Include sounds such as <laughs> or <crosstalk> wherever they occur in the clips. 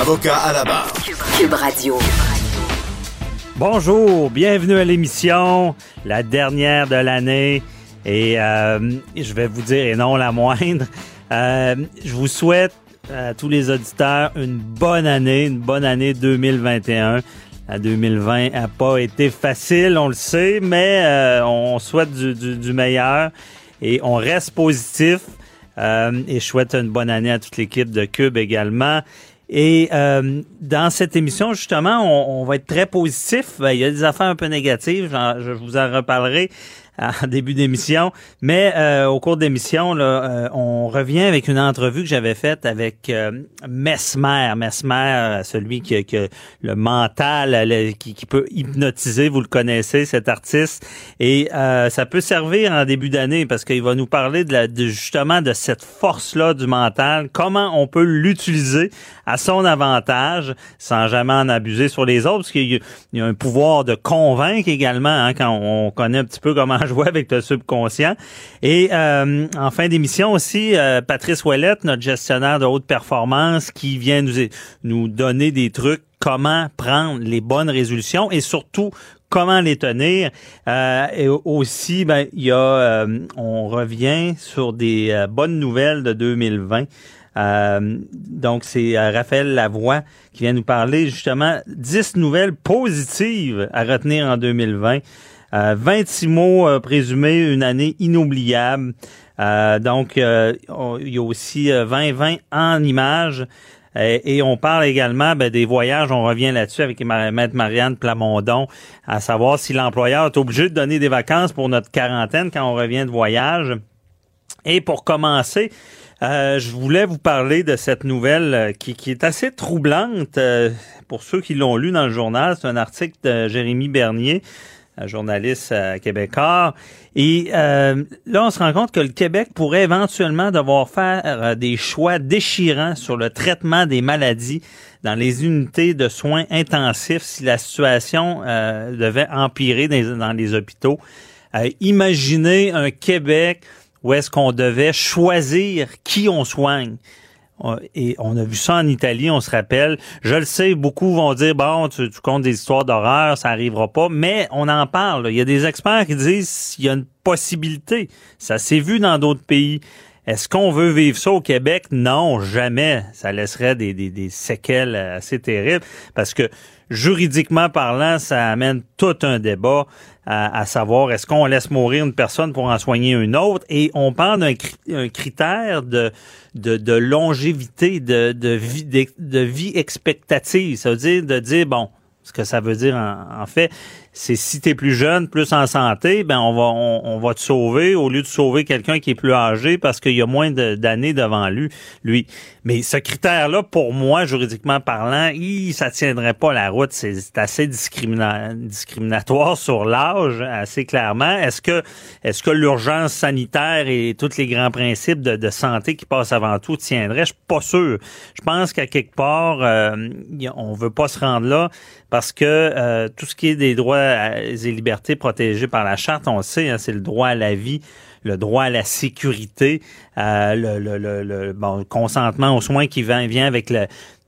Avocat à la barre. Cube Radio. Bonjour, bienvenue à l'émission, la dernière de l'année. Et euh, je vais vous dire, et non la moindre, <laughs> euh, je vous souhaite à tous les auditeurs une bonne année, une bonne année 2021. La 2020 a pas été facile, on le sait, mais euh, on souhaite du, du- du meilleur et on reste positif. Euh, et je souhaite une bonne année à toute l'équipe de Cube également. Et euh, dans cette émission, justement, on, on va être très positif. Ben, Il y a des affaires un peu négatives, je vous en reparlerai en <laughs> début d'émission. Mais euh, au cours d'émission, là, euh, on revient avec une entrevue que j'avais faite avec euh, Mesmer. Mesmer, euh, celui qui, a- le mental, euh, qui, qui peut hypnotiser, vous le connaissez, cet artiste. Et euh, ça peut servir en début d'année parce qu'il va nous parler de, la, de justement de cette force-là du mental, comment on peut l'utiliser à son avantage sans jamais en abuser sur les autres, parce qu'il y a un pouvoir de convaincre également hein, quand on connaît un petit peu comment jouer avec le subconscient. Et euh, en fin d'émission aussi, euh, Patrice Ouellette, notre gestionnaire de haute performance, qui vient nous, nous donner des trucs comment prendre les bonnes résolutions et surtout comment les tenir. Euh, et aussi, ben, il y a, euh, on revient sur des euh, bonnes nouvelles de 2020. Euh, donc, c'est euh, Raphaël Lavoie qui vient nous parler justement 10 nouvelles positives à retenir en 2020. Euh, 26 mots euh, présumés, une année inoubliable. Euh, donc, euh, on- il y a aussi euh, 2020 en images. Euh, Et on parle également ben, des voyages. On revient là-dessus avec ma- Maître Marianne Plamondon, à savoir si l'employeur est obligé de donner des vacances pour notre quarantaine quand on revient de voyage. Et pour commencer, euh, je voulais vous parler de cette nouvelle euh, qui, est assez troublante. euh, pour ceux qui l'ont lu dans le journal, c'est un article de Jérémy Bernier, journaliste euh, québécois. Et euh, là, on se rend compte que le Québec pourrait éventuellement devoir faire euh, des choix déchirants sur le traitement des maladies dans les unités de soins intensifs si la situation euh, devait empirer dans les- hôpitaux. Imaginez un Québec où est-ce qu'on devait choisir qui on soigne. Et on a vu ça en Italie, on se rappelle. Je le sais, beaucoup vont dire, bon, tu, tu comptes des histoires d'horreur, ça arrivera pas, mais on en parle. Il y a des experts qui disent qu'il y a une possibilité. Ça s'est vu dans d'autres pays. Est-ce qu'on veut vivre ça au Québec? Non, jamais. Ça laisserait des, des, des séquelles assez terribles parce que juridiquement parlant, ça amène tout un débat à, savoir est-ce qu'on laisse mourir une personne pour en soigner une autre? Et on parle d'un cri- un critère de, longévité, de, vie, expectative. Ça veut dire de dire, bon, ce que ça veut dire en fait, c'est si tu plus jeune, plus en santé, ben on va on, va te sauver au lieu de sauver quelqu'un qui est plus âgé parce qu'il y a moins d'années devant lui. Lui, mais ce critère-là, pour moi, juridiquement parlant, il, ça tiendrait pas la route. C'est assez discrimina- discriminatoire sur l'âge, assez clairement. Est-ce que est-ce que l'urgence sanitaire et tous les grands principes de, santé qui passent avant tout tiendraient? Je suis pas sûr. Je pense qu'à quelque part, euh, on veut pas se rendre là parce que euh, tout ce qui est des droits et libertés protégés par la charte, on le sait, hein, c'est le droit à la vie, le droit à la sécurité, euh, le, consentement aux soins qui vient, avec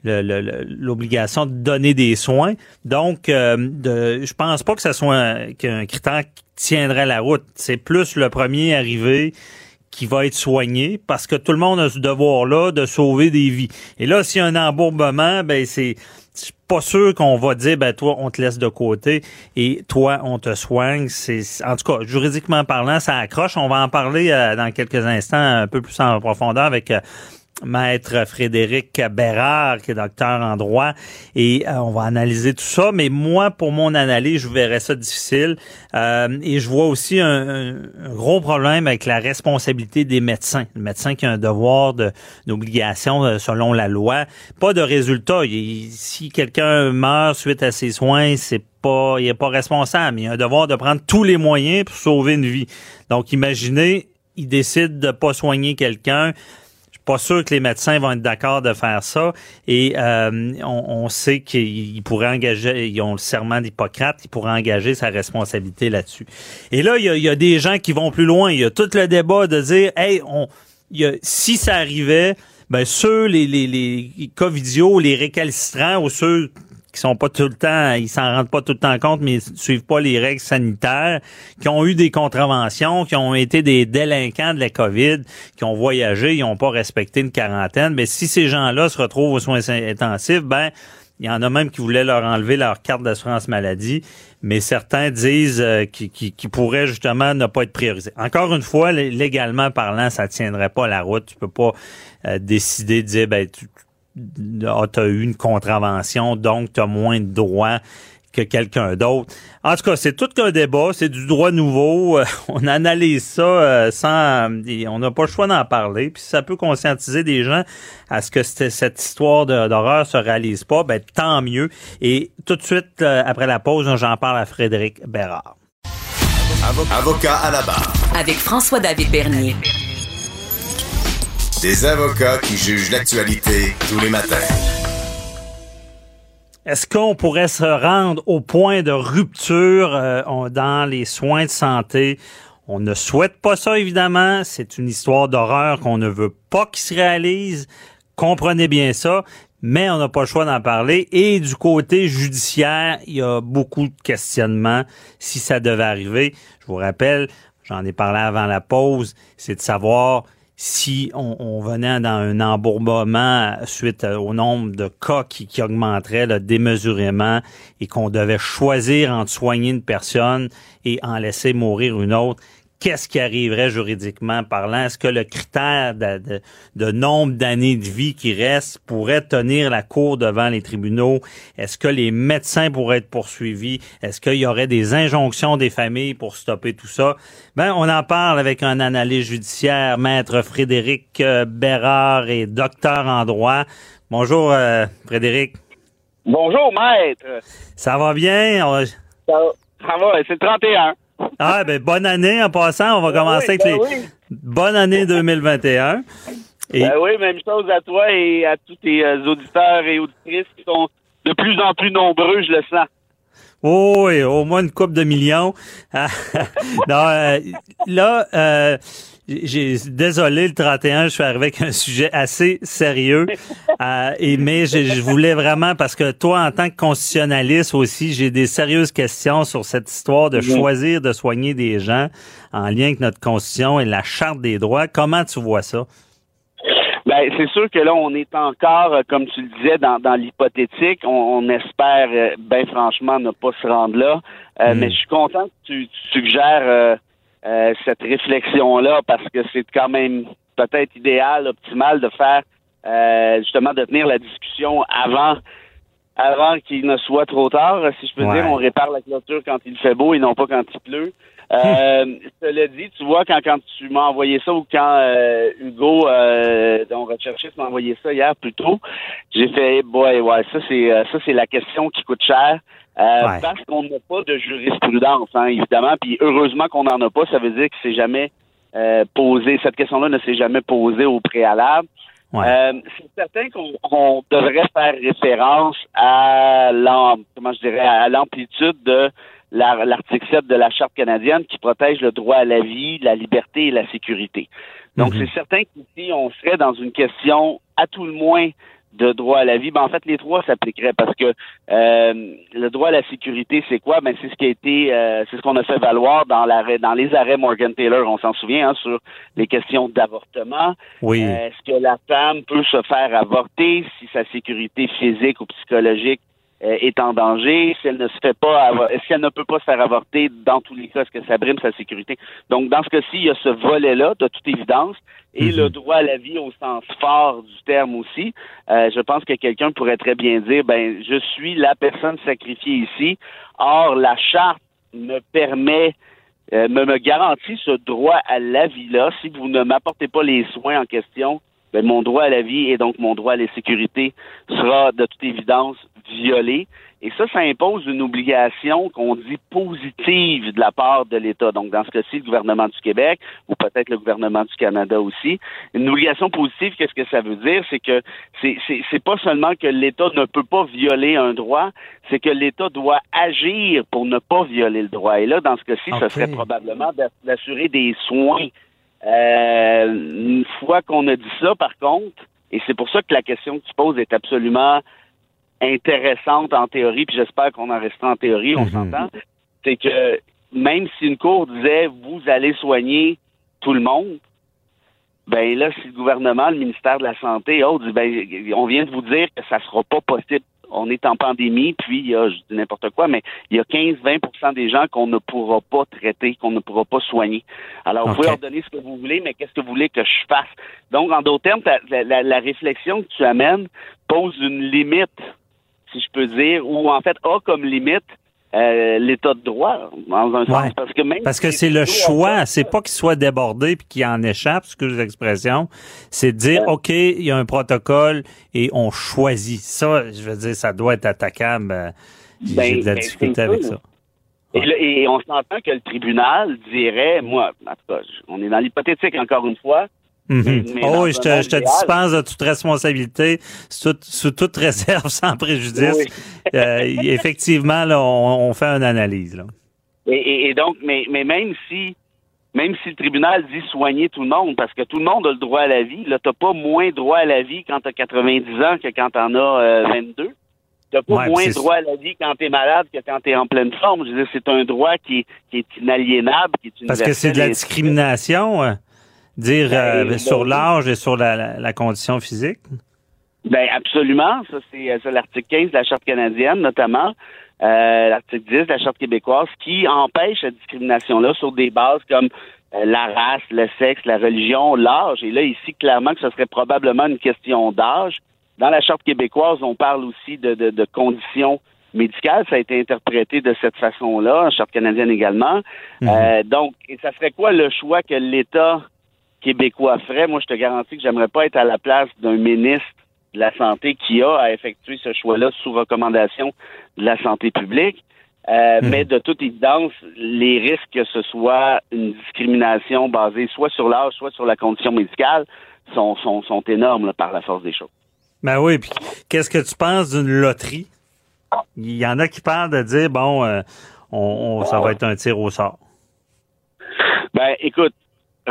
l'obligation de donner des soins. Donc, euh, de, je pense pas que ce soit un, qu'un critère qui tiendrait la route. C'est plus le premier arrivé qui va être soigné parce que tout le monde a ce devoir-là de sauver des vies. Et là, s'il y a un embourbement, ben c'est pas sûr qu'on va dire ben toi on te laisse de côté et toi on te soigne. C'est en tout cas juridiquement parlant ça accroche. On va en parler euh, dans quelques instants un peu plus en profondeur avec euh, maître Frédéric Bérard, qui est docteur en droit, et euh, on va analyser tout ça. Mais moi, pour mon analyse, je verrais ça difficile. Euh, et je vois aussi un, gros problème avec la responsabilité des médecins. Le médecin qui a un devoir d'obligation euh, selon la loi. Pas de résultat. si quelqu'un meurt suite à ses soins, c'est pas, il est pas responsable. Il a un devoir de prendre tous les moyens pour sauver une vie. Donc, imaginez, il décide de pas soigner quelqu'un pas sûr que les médecins vont être d'accord de faire ça. Et euh, on, sait qu'ils pourraient engager, ils ont le serment d'Hippocrate, ils pourraient engager sa responsabilité là-dessus. Et là, il y, a, des gens qui vont plus loin. Il y a tout le débat de dire, hey, on, si ça arrivait, ben ceux les les les covidios, les récalcitrants ou ceux qui sont pas tout le temps, ils s'en rendent pas tout le temps compte, mais ils suivent pas les règles sanitaires, qui ont eu des contraventions, qui ont été des délinquants de la COVID, qui ont voyagé, ils ont pas respecté une quarantaine. Mais si ces gens-là se retrouvent aux soins intensifs, ben il y en a même qui voulaient leur enlever leur carte d'assurance maladie, mais certains disent euh, qu'ils pourraient justement ne pas être priorisés. Encore une fois, légalement parlant, ça tiendrait pas la route. Tu peux pas euh, décider de dire ben tu, ah, tu as eu une contravention, donc tu as moins de droits que quelqu'un d'autre. En tout cas, c'est tout qu'un débat, c'est du droit nouveau. on analyse ça euh, sans... On n'a pas le choix d'en parler. Puis si ça peut conscientiser des gens à ce que cette histoire d'horreur se réalise pas, ben tant mieux. Et tout de suite, euh, après la pause, j'en parle à Frédéric Bérard. Avocat à la barre. Avec François-David Bernier. Des avocats qui jugent l'actualité tous les matins. Est-ce qu'on pourrait se rendre au point de rupture euh, dans les soins de santé? On ne souhaite pas ça, évidemment. C'est une histoire d'horreur qu'on ne veut pas qu'il se réalise. Comprenez bien ça. Mais on n'a pas le choix d'en parler. Et du côté judiciaire, il y a beaucoup de questionnements si ça devait arriver. Je vous rappelle, j'en ai parlé avant la pause, c'est de savoir si on, venait dans un embourbement suite au nombre de cas qui, qui augmenterait là, démesurément et qu'on devait choisir entre soigner une personne et en laisser mourir une autre, qu'est-ce qui arriverait juridiquement parlant? Est-ce que le critère de, de, nombre d'années de vie qui reste pourrait tenir la cour devant les tribunaux? Est-ce que les médecins pourraient être poursuivis? Est-ce qu'il y aurait des injonctions des familles pour stopper tout ça? Ben, on en parle avec un analyste judiciaire, maître Frédéric euh, Bérard et docteur en droit. Bonjour, euh, Frédéric. Bonjour, maître. Ça va bien? Ça, ça va, c'est le 31. Ah, ben, bonne année en passant. On va ben commencer avec ben les. Bonne année 2021. Ben oui, même chose à toi et à tous tes euh, auditeurs et auditrices qui sont de plus en plus nombreux, je le sens. Oh oui, au moins une coupe de millions. <laughs> non, euh, là, euh, j'ai désolé le 31, je suis arrivé avec un sujet assez sérieux. <laughs> Euh, et mais je, voulais vraiment parce que toi en tant que constitutionnaliste aussi, j'ai des sérieuses questions sur cette histoire de choisir de soigner des gens en lien avec notre constitution et la charte des droits. Comment tu vois ça? Ben, c'est sûr que là, on est encore, euh, comme tu le disais, dans, dans l'hypothétique. On, espère, euh, ben franchement, ne pas se rendre là. Hmm. Mais je suis content que tu, tu suggères euh, cette réflexion-là parce que c'est quand même peut-être idéal, optimal de faire euh, justement de tenir la discussion avant avant qu'il ne soit trop tard. Si je peux dire, on répare la clôture quand il fait beau et non pas quand il pleut. Euh, cela dit, tu vois, quand, quand tu m'as envoyé ça ou quand euh, Hugo, euh, dont recherchiste, m'a envoyé ça hier plus tôt, j'ai fait, boy, ouais, ça c'est ça c'est la question qui coûte cher. Euh, parce qu'on n'a pas de jurisprudence, hein, évidemment. Puis heureusement qu'on n'en a pas, ça veut dire que c'est jamais euh, posé. Cette question-là ne s'est jamais posée au préalable. Euh, c'est certain qu'on devrait faire référence à comment je dirais à l'amplitude de l'article 7 de la Charte canadienne qui protège le droit à la vie, la liberté et la sécurité. Donc, mm-hmm. c'est certain qu'ici, on serait dans une question, à tout le moins, de droit à la vie, ben en fait les trois s'appliqueraient parce que euh, le droit à la sécurité, c'est quoi? Ben c'est ce qui a été, euh, c'est ce qu'on a fait valoir dans l'arrêt, dans les arrêts Morgan Taylor, on s'en souvient, hein, sur les questions d'avortement. Oui. Euh, est-ce que la femme peut se faire avorter si sa sécurité physique ou psychologique est en danger, si elle ne se fait pas, si elle ne peut pas se faire avorter, dans tous les cas, est-ce que ça brime sa sécurité? Donc, dans ce cas-ci, il y a ce volet-là, de toute évidence, et le droit à la vie au sens fort du terme aussi. Euh, je pense que quelqu'un pourrait très bien dire, ben, je suis la personne sacrifiée ici. Or, la charte me permet euh, me, me garantit ce droit à la vie-là. Si vous ne m'apportez pas les soins en question, ben, mon droit à la vie et donc mon droit à la sécurité sera de toute évidence violé. Et ça, ça impose une obligation qu'on dit positive de la part de l'État. Donc, dans ce cas-ci, le gouvernement du Québec ou peut-être le gouvernement du Canada aussi. Une obligation positive, qu'est-ce que ça veut dire? C'est que c'est, c'est, pas seulement que l'État ne peut pas violer un droit, c'est que l'État doit agir pour ne pas violer le droit. Et là, dans ce cas-ci, ce serait probablement d'assurer des soins euh, une fois qu'on a dit ça, par contre, et c'est pour ça que la question que tu poses est absolument intéressante en théorie, puis j'espère qu'on en restera en théorie, on mhm. s'entend, c'est que même si une cour disait vous allez soigner tout le monde, ben là, si le gouvernement, le ministère de la Santé, oh, dit, ben, on vient de vous dire que ça sera pas possible on est en pandémie, puis il y a, je dis n'importe quoi, mais il y a 15-20% des gens qu'on ne pourra pas traiter, qu'on ne pourra pas soigner. Alors, vous pouvez leur donner ce que vous voulez, mais qu'est-ce que vous voulez que je fasse? Donc, en d'autres termes, la, la, réflexion que tu amènes pose une limite, si je peux dire, ou en fait a comme limite euh, l'état de droit dans un sens parce que même parce que c'est le choix c'est pas qu'il soit débordé puis qu'il en échappe ce que l'expression c'est de dire ok il y a un protocole et on choisit. Ça je veux dire ça doit être attaquable. Euh, j'ai ben, de la ben, difficulté avec ça, Et, et, on s'entend que le tribunal dirait moi en tout cas on est dans l'hypothétique encore une fois Oh, je te, je te dispense de toute responsabilité, sous, toute réserve, <laughs> sans préjudice. Euh, effectivement, là, on, fait une analyse. Là. Et, donc, mais, mais même si même si le tribunal dit soigner tout le monde, parce que tout le monde a le droit à la vie, là, t'as pas moins droit à la vie quand t'as 90 ans que quand t'en as 22. Euh, t'as pas moins droit à la vie quand t'es malade que quand t'es en pleine forme. Je veux dire, c'est un droit qui, qui est inaliénable, qui est Parce que c'est de la discrimination. Dire ben, euh, sur l'âge et sur la, la, condition physique? Ben absolument. Ça, c'est euh, l'article 15 de la Charte canadienne, notamment. Euh, l'article 10 de la Charte québécoise, qui empêche la discrimination-là sur des bases comme la race, le sexe, la religion, l'âge. Et là, ici, clairement que ce serait probablement une question d'âge. Dans la Charte québécoise, on parle aussi de, de, de conditions médicales. Ça a été interprété de cette façon-là, en Charte canadienne également. Mhm. donc, et ça serait quoi le choix que l'État québécois ferait, moi, je te garantis que j'aimerais pas être à la place d'un ministre de la Santé qui a à effectuer ce choix-là sous recommandation de la santé publique. Euh, hmm. Mais de toute évidence, les risques que ce soit une discrimination basée soit sur l'âge, soit sur la condition médicale sont, sont, sont énormes par la force des choses. Ben oui, puis qu'est-ce que tu penses d'une loterie? Il y en a qui parlent de dire, bon, euh, on, ça va être un tir au sort. Ben, écoute,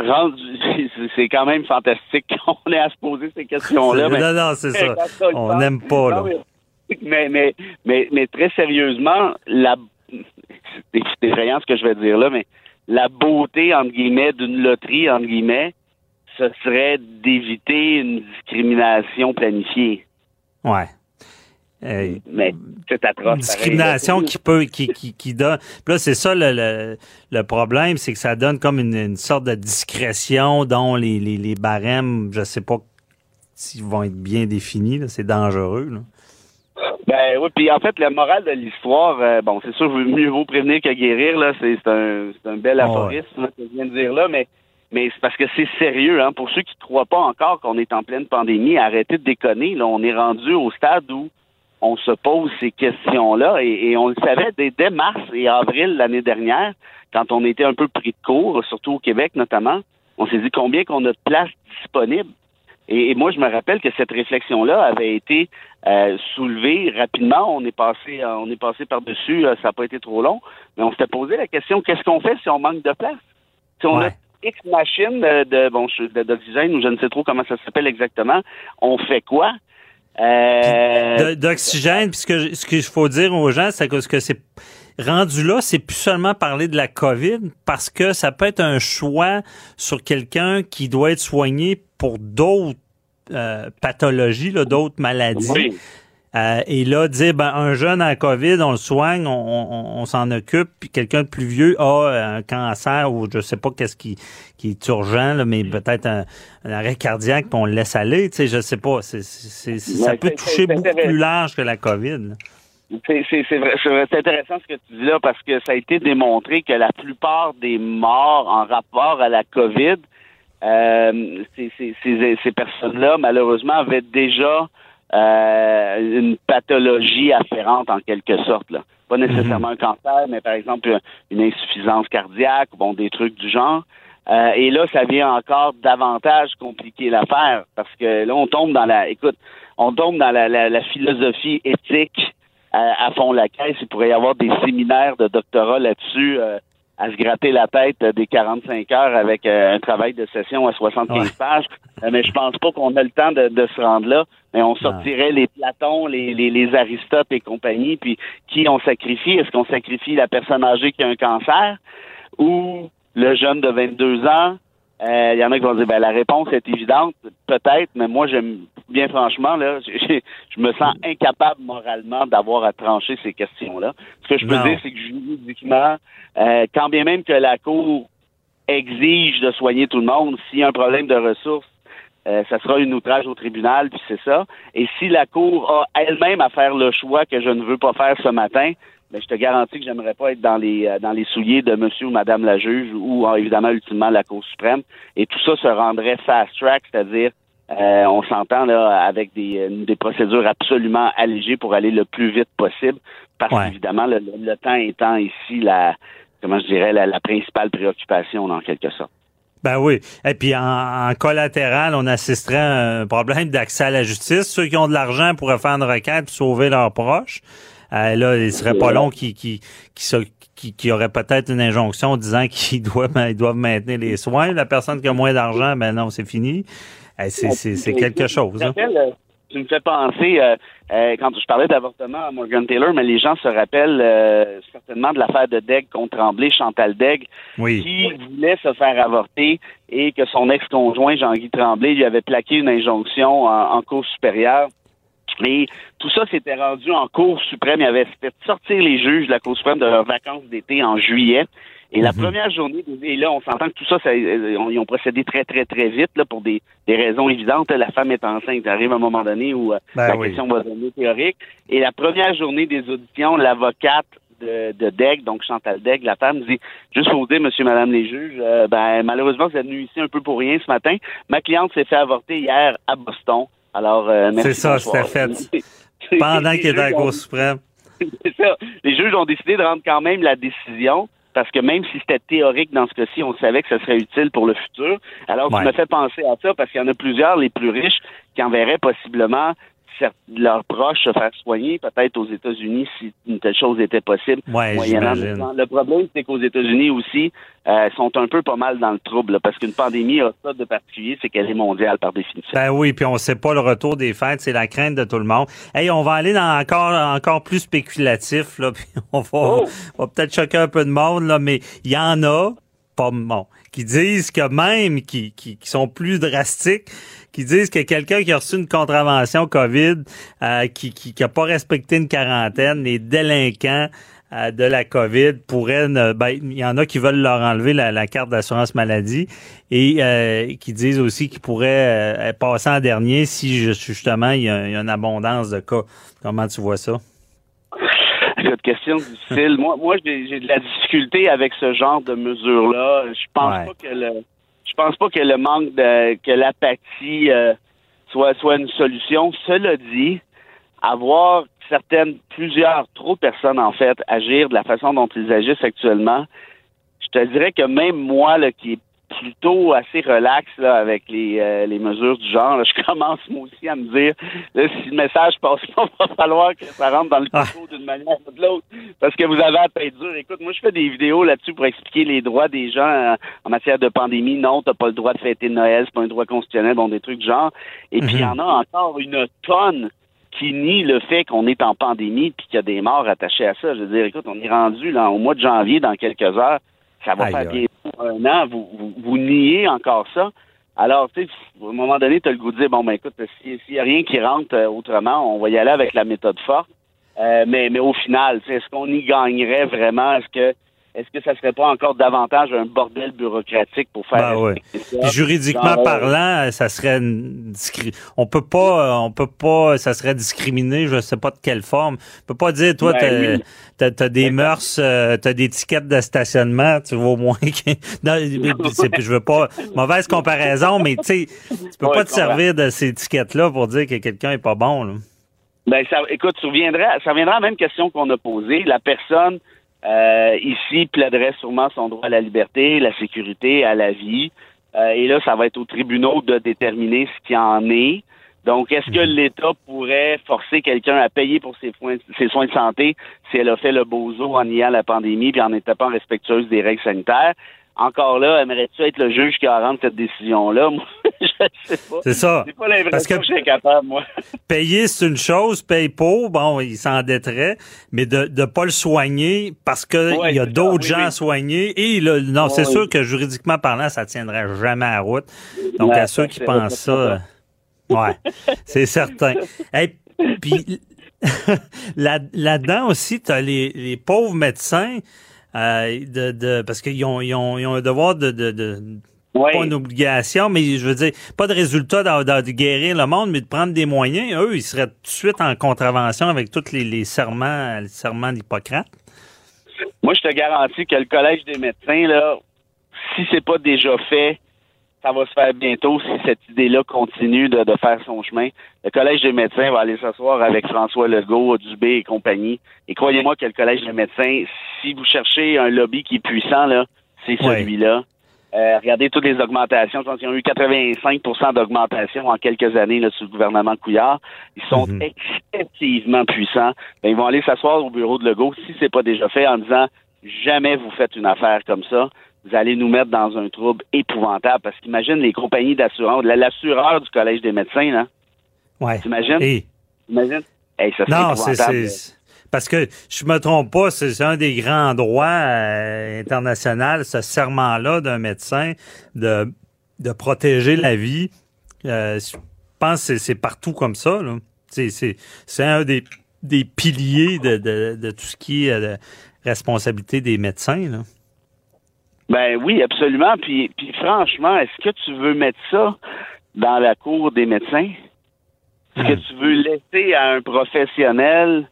<laughs> c'est quand même fantastique <laughs> qu'on ait à se poser ces questions-là. non, non, c'est <laughs> ça. On n'aime pas, là. Mais, mais, mais, mais très sérieusement, la, c'est effrayant ce que je vais dire là, mais la beauté, entre guillemets, d'une loterie, entre guillemets, ce serait d'éviter une discrimination planifiée. Ouais. Mais atroce. Une discrimination qui peut, qui, qui, qui donne. Puis là, c'est ça le, le, problème, c'est que ça donne comme une, sorte de discrétion dont les, les, les barèmes, je sais pas s'ils vont être bien définis. C'est dangereux. Là. Ben oui, puis en fait, la morale de l'histoire, euh, bon, c'est sûr, mieux vaut prévenir que guérir, là, c'est un, un bel aphorisme que je viens de dire là, mais mais c'est parce que c'est sérieux, hein. Pour ceux qui ne croient pas encore qu'on est en pleine pandémie, arrêtez de déconner. Là, on est rendu au stade où on se pose ces questions-là et, on le savait dès, mars et avril l'année dernière, quand on était un peu pris de court, surtout au Québec notamment, on s'est dit combien qu'on a de places disponibles. Et, moi, je me rappelle que cette réflexion-là avait été euh, soulevée rapidement. On est passé, euh, on est passé par dessus. Euh, ça n'a pas été trop long, mais on s'était posé la question qu'est-ce qu'on fait si on manque de place Si on a X machines de, bon d'oxygène ou je ne sais trop comment ça s'appelle exactement, on fait quoi? Euh, D'oxygène, puis ce qu'il faut dire aux gens, c'est que, que c'est rendu là, c'est plus seulement parler de la COVID, parce que ça peut être un choix sur quelqu'un qui doit être soigné pour d'autres euh, pathologies, d'autres maladies. Euh, et là, dire, ben, un jeune en COVID, on le soigne, on, s'en occupe, puis quelqu'un de plus vieux a un cancer ou je sais pas qu'est-ce qui, qui est urgent, là, mais peut-être un, arrêt cardiaque, puis on le laisse aller, tu sais, je sais pas. Ça peut toucher beaucoup plus large que la COVID. C'est vrai, c'est intéressant ce que tu dis là parce que ça a été démontré que la plupart des morts en rapport à la COVID, euh, ces, ces, ces, personnes-là, malheureusement, avaient déjà euh, une pathologie afférente en quelque sorte. Là. Pas nécessairement un cancer, mais par exemple une insuffisance cardiaque, bon, des trucs du genre. Euh, et là, ça vient encore davantage compliquer l'affaire parce que là, on tombe dans la, écoute, on tombe dans la, la, la philosophie éthique à, fond la caisse. Il pourrait y avoir des séminaires de doctorat là-dessus euh, à se gratter la tête euh, des 45 heures avec euh, un travail de session à 75 pages. mais je pense pas qu'on a le temps de, se rendre là. Mais on sortirait les Platons, les, les, les, Aristotes et compagnie, puis qui on sacrifie? Est-ce qu'on sacrifie la personne âgée qui a un cancer ou le jeune de 22 ans? Il euh, y en a qui vont dire ben la réponse est évidente, peut-être, mais moi j'aime bien franchement là, <laughs> je me sens incapable moralement d'avoir à trancher ces questions-là. Ce que je peux dire, c'est que juridiquement, euh, quand bien même que la cour exige de soigner tout le monde, s'il y a un problème de ressources, euh, ça sera une outrage au tribunal, puis c'est ça. Et si la cour a elle-même à faire le choix que je ne veux pas faire ce matin, mais je te garantis que j'aimerais pas être dans les euh, dans les souliers de monsieur ou madame la juge ou évidemment ultimement la Cour suprême. Et tout ça se rendrait fast track, c'est-à-dire euh, on s'entend là avec des, des procédures absolument allégées pour aller le plus vite possible, parce qu'évidemment le, temps étant ici la comment je dirais la, principale préoccupation en quelque sorte. Ben oui. Et puis en, collatéral, on assisterait à un problème d'accès à la justice. Ceux qui ont de l'argent pourraient faire une requête pour sauver leurs proches. Euh, là, il serait pas long qui qui qui, qui, aurait peut-être une injonction disant <laughs> qu'ils doivent ils doivent maintenir les soins. La personne qui a moins d'argent, ben non, c'est fini. Euh, c'est quelque chose. Hein. Euh, tu me fais penser, quand je parlais d'avortement à Morgan Taylor, mais les gens se rappellent certainement de l'affaire de Degg contre Tremblay, Chantal Degg, qui voulait se faire avorter et que son ex-conjoint, Jean-Guy Tremblay, lui avait plaqué une injonction en, en cours supérieure et tout ça s'était rendu en Cour suprême. Il avait fait sortir les juges de la Cour suprême de leurs vacances d'été en juillet. Et la mhm. première journée, et là, on s'entend que tout ça, ça euh, ils ont procédé très, très, très vite là, pour des, des raisons évidentes. La femme est enceinte. Il arrive un moment donné où euh, ben la question va devenir théorique. Et la première journée des auditions, l'avocate de, de Degg, donc Chantal Degg, la femme dit juste pour vous dire, monsieur, madame les juges, euh, ben malheureusement, vous êtes venu ici un peu pour rien ce matin. Ma cliente s'est fait avorter hier à Boston. Alors, euh, C'est ça, c'était fait. <laughs> Pendant qu'il était à la Cour suprême. <laughs> C'est ça. Les juges ont décidé de rendre quand même la décision parce que même si c'était théorique dans ce cas-ci, on savait que ce serait utile pour le futur. Alors, tu me fais penser à ça parce qu'il y en a plusieurs, les plus riches, qui enverraient possiblement leurs proches se faire soigner, peut-être aux États-Unis si une telle chose était possible. Ouais, le problème, c'est qu'aux États-Unis aussi, euh, sont un peu pas mal dans le trouble, parce qu'une pandémie a ça de particulier, c'est qu'elle est mondiale par définition. Ben oui, puis on sait pas le retour des fêtes, c'est la crainte de tout le monde. Hey, on va aller dans encore encore plus spéculatif là, <laughs> puis on va, oh! va peut-être choquer un peu de monde là, mais il y en a pas bon, qui disent que même qui, qui, qui sont plus drastiques, qui disent que quelqu'un qui a reçu une contravention COVID, euh, qui, qui, qui pas respecté une quarantaine, les délinquants euh, de la COVID pourraient, ben, il y en a qui veulent leur enlever la, carte d'assurance maladie et euh, qui disent aussi qu'ils pourraient passer en dernier si justement il y, a, une abondance de cas. Comment tu vois ça? Cette question difficile. <laughs> moi, moi j'ai de la difficulté avec ce genre de mesures-là. Je pense pas que le je pense pas que le manque de que l'apathie euh, soit soit une solution. Cela dit, avoir certaines, plusieurs, trop de personnes en fait agir de la façon dont ils agissent actuellement, je te dirais que même moi là, qui est plutôt assez relax là, avec les, euh, les mesures du genre. Je <laughs> commence moi aussi à me dire là, si le message passe pas, il <laughs> va falloir que ça rentre dans le ah. d'une manière ou de l'autre. Parce que vous avez à tête dure. Écoute, moi je fais des vidéos là-dessus pour expliquer les droits des gens euh, en matière de pandémie. Non, t'as pas le droit de fêter Noël, c'est pas un droit constitutionnel, bon, des trucs du genre. Et puis il y en a encore une tonne qui nie le fait qu'on est en pandémie puis qu'il y a des morts attachés à ça. Je veux dire, écoute, on est rendu là au mois de janvier dans quelques heures. Ça va faire bientôt un an. Vous, vous, niez encore ça. Alors, tu sais, à un moment donné, tu as le goût de dire, bon, ben écoute, s'il n'y a rien qui rentre euh, autrement, on va y aller avec la méthode forte. Euh, mais, mais au final, est-ce qu'on y gagnerait vraiment? Est-ce que est-ce que ça serait pas encore davantage un bordel bureaucratique pour faire ben Puis juridiquement euh, parlant, ça serait on peut pas on peut pas ça serait discriminé, je sais pas de quelle forme. On peut pas dire toi ben t'as as, des mœurs, euh, t'as des tickets de stationnement, tu vois au moins <laughs> non, je veux pas mauvaise comparaison mais tu sais tu peux pas te servir de ces étiquettes là pour dire que quelqu'un est pas bon là. Ben ça écoute, ça reviendra ça reviendra à la même question qu'on a posée, la personne euh, ici, plaiderait sûrement son droit à la liberté, la sécurité, à la vie. Euh, et là, ça va être aux tribunaux de déterminer ce qu'il en est. Donc, est-ce que mhm. l'État pourrait forcer quelqu'un à payer pour ses, ses, soins de santé si elle a fait le bozo en niant la pandémie puis en n'étant pas respectueuse des règles sanitaires? Encore là, aimerais-tu être le juge qui a rendu cette décision-là? <laughs> Moi, je sais pas. C'est ça. C'est pas l'impression que, que je suis capable, moi. <laughs> payer, c'est une chose. Paye pour, bon, il s'endetterait. Mais de ne pas le soigner parce que il y a d'autres gens à soigner. Et là, non, c'est sûr que juridiquement parlant, ça tiendrait jamais à route. Donc, à ceux qui pensent ça, ouais, c'est certain. Et puis, <laughs> là-dedans aussi, tu as les, les pauvres médecins euh, de, de, parce qu'ils ont, ils ont, ils ont un devoir de, de, de pas une obligation, mais je veux dire, pas de résultat de, guérir le monde, mais de prendre des moyens. Eux, ils seraient tout de suite en contravention avec tous les, les serments, les serments d'Hippocrate. Moi, je te garantis que le Collège des médecins, là, si c'est pas déjà fait, ça va se faire bientôt si cette idée-là continue de, faire son chemin. Le Collège des médecins va aller s'asseoir avec François Legault, Dubé et compagnie. Et croyez-moi que le Collège des médecins, si vous cherchez un lobby qui est puissant, là, c'est celui-là. Euh, regardez toutes les augmentations. Je pense qu'ils ont eu 85% d'augmentation en quelques années là, sous le gouvernement Couillard. Ils sont mhm. excessivement puissants. Ben, ils vont aller s'asseoir au bureau de Legault, si c'est pas déjà fait, en disant jamais vous faites une affaire comme ça vous allez nous mettre dans un trouble épouvantable. Parce qu'imagine les compagnies d'assurance, l'assureur du Collège des médecins, là. Ouais. T'imagines? Imagine? ça non, c'est. Parce que je me trompe pas, c'est un des grands droits euh, internationaux, ce serment-là d'un médecin de, de protéger la vie. Euh, je pense que c'est partout comme ça. C'est un des, des piliers de, de, de, tout ce qui est euh, responsabilité des médecins. Là. Ben oui, absolument. Puis, puis franchement, est-ce que tu veux mettre ça dans la cour des médecins? Est-ce que hmm. tu veux laisser à un professionnel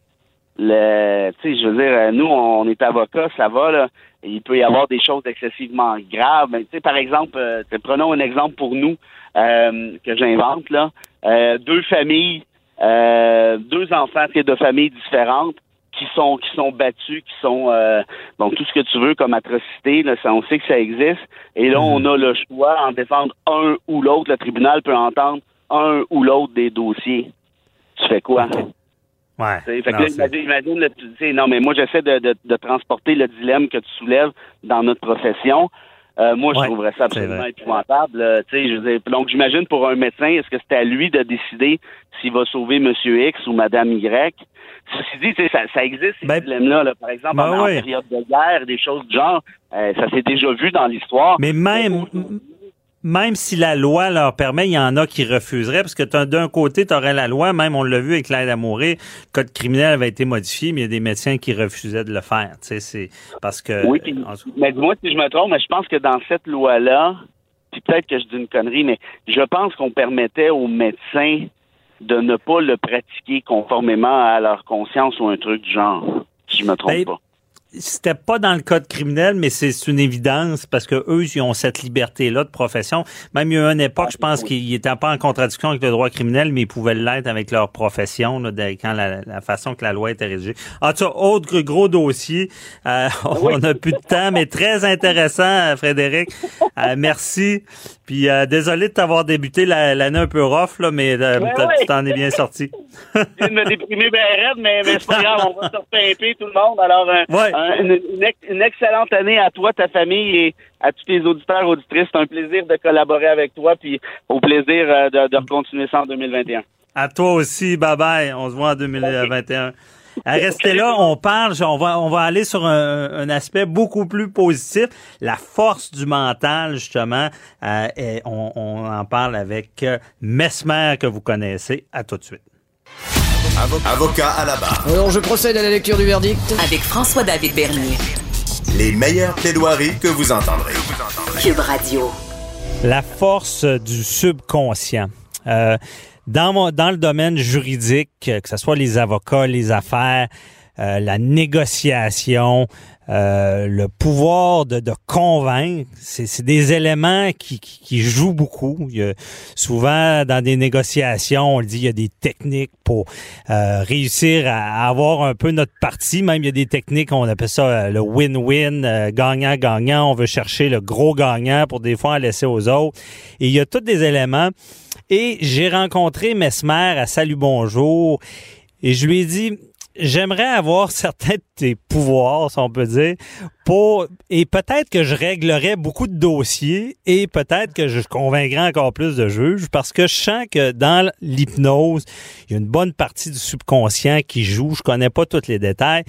le tu sais, je veux dire, nous, on est avocats, ça va, là. Il peut y avoir des choses excessivement graves. Mais, tu sais, par exemple, euh, prenons un exemple pour nous euh, que j'invente, là. Euh, deux familles, deux enfants de familles différentes qui sont qui sont battus, qui sont euh, bon tout ce que tu veux comme atrocité, là, ça, on sait que ça existe. Et là, on mhm. a le choix en défendre un ou l'autre. Le tribunal peut entendre un ou l'autre des dossiers. Tu fais quoi? Ouais. Fait que là, imagine, le, non, mais moi j'essaie de, de, de, transporter le dilemme que tu soulèves dans notre profession. Euh, moi, je trouverais ça absolument épouvantable. je donc, j'imagine pour un médecin, est-ce que c'est à lui de décider s'il va sauver Monsieur X ou Madame Y? Ceci dit, ça, ça existe, ces ben, dilemmes-là. Par exemple, ben en, période de guerre, des choses du genre, euh, ça s'est déjà vu dans l'histoire. Mais même même si la loi leur permet, il y en a qui refuseraient, parce que d'un côté, tu aurais la loi, même on l'a vu avec l'aide à mourir, le code criminel avait été modifié, mais il y a des médecins qui refusaient de le faire. Tu sais, c'est parce que. Oui, mais dis-moi si je me trompe, mais je pense que dans cette loi-là, puis peut-être que je dis une connerie, mais je pense qu'on permettait aux médecins de ne pas le pratiquer conformément à leur conscience ou un truc du genre. Si je me trompe ben, pas c'était pas dans le code criminel, mais c'est une évidence parce que eux, ils ont cette liberté-là de profession. Même il y a une époque, je pense qu'ils n'étaient pas en contradiction avec le droit criminel, mais ils pouvaient l'être avec leur profession, là, quand la, façon que la loi était rédigée. En tout cas, autre gros dossier. Euh, <laughs> on a plus de temps, mais très intéressant, Frédéric. Euh, merci. Puis euh, désolé de t'avoir débuté l'année un peu rough, là, mais tu t'en es bien sorti. <laughs> Je me déprimer bien raide, mais, mais c'est pas grave, on va se repimper tout le monde. Alors, ouais une, excellente année à toi, ta famille et à tous les auditeurs auditrices. C'est un plaisir de collaborer avec toi, puis au plaisir euh, de, de continuer ça en 2021. À toi aussi, bye bye. On se voit en 2021. Restez là, on parle, on va, on va aller sur un, aspect beaucoup plus positif, la force du mental, justement. Euh, et on, on, en parle avec euh, Mesmer, que vous connaissez. À tout de suite. Avocat à la barre. Alors, je procède à la lecture du verdict. Avec François-David Bernier. Les meilleures plaidoiries que vous entendrez. Cube Radio. La force du subconscient. Euh, dans, dans le domaine juridique, que ce soit les avocats, les affaires, euh, la négociation, euh, le pouvoir de, de convaincre, c'est des éléments qui, qui, jouent beaucoup. Il y a, souvent, dans des négociations, on le dit, il y a des techniques pour euh, réussir à avoir un peu notre partie. Même, il y a des techniques, on appelle ça euh, le win-win, gagnant-gagnant. On veut chercher le gros gagnant pour des fois en laisser aux autres. Et il y a tous des éléments. Et j'ai rencontré Mesmer à Salut Bonjour. Et je lui ai dit, j'aimerais avoir certains de tes pouvoirs, si on peut dire, pour et peut-être que je réglerais beaucoup de dossiers et peut-être que je convaincrais encore plus de juges parce que je sens que dans l'hypnose, il y a une bonne partie du subconscient qui joue. Je connais pas tous les détails,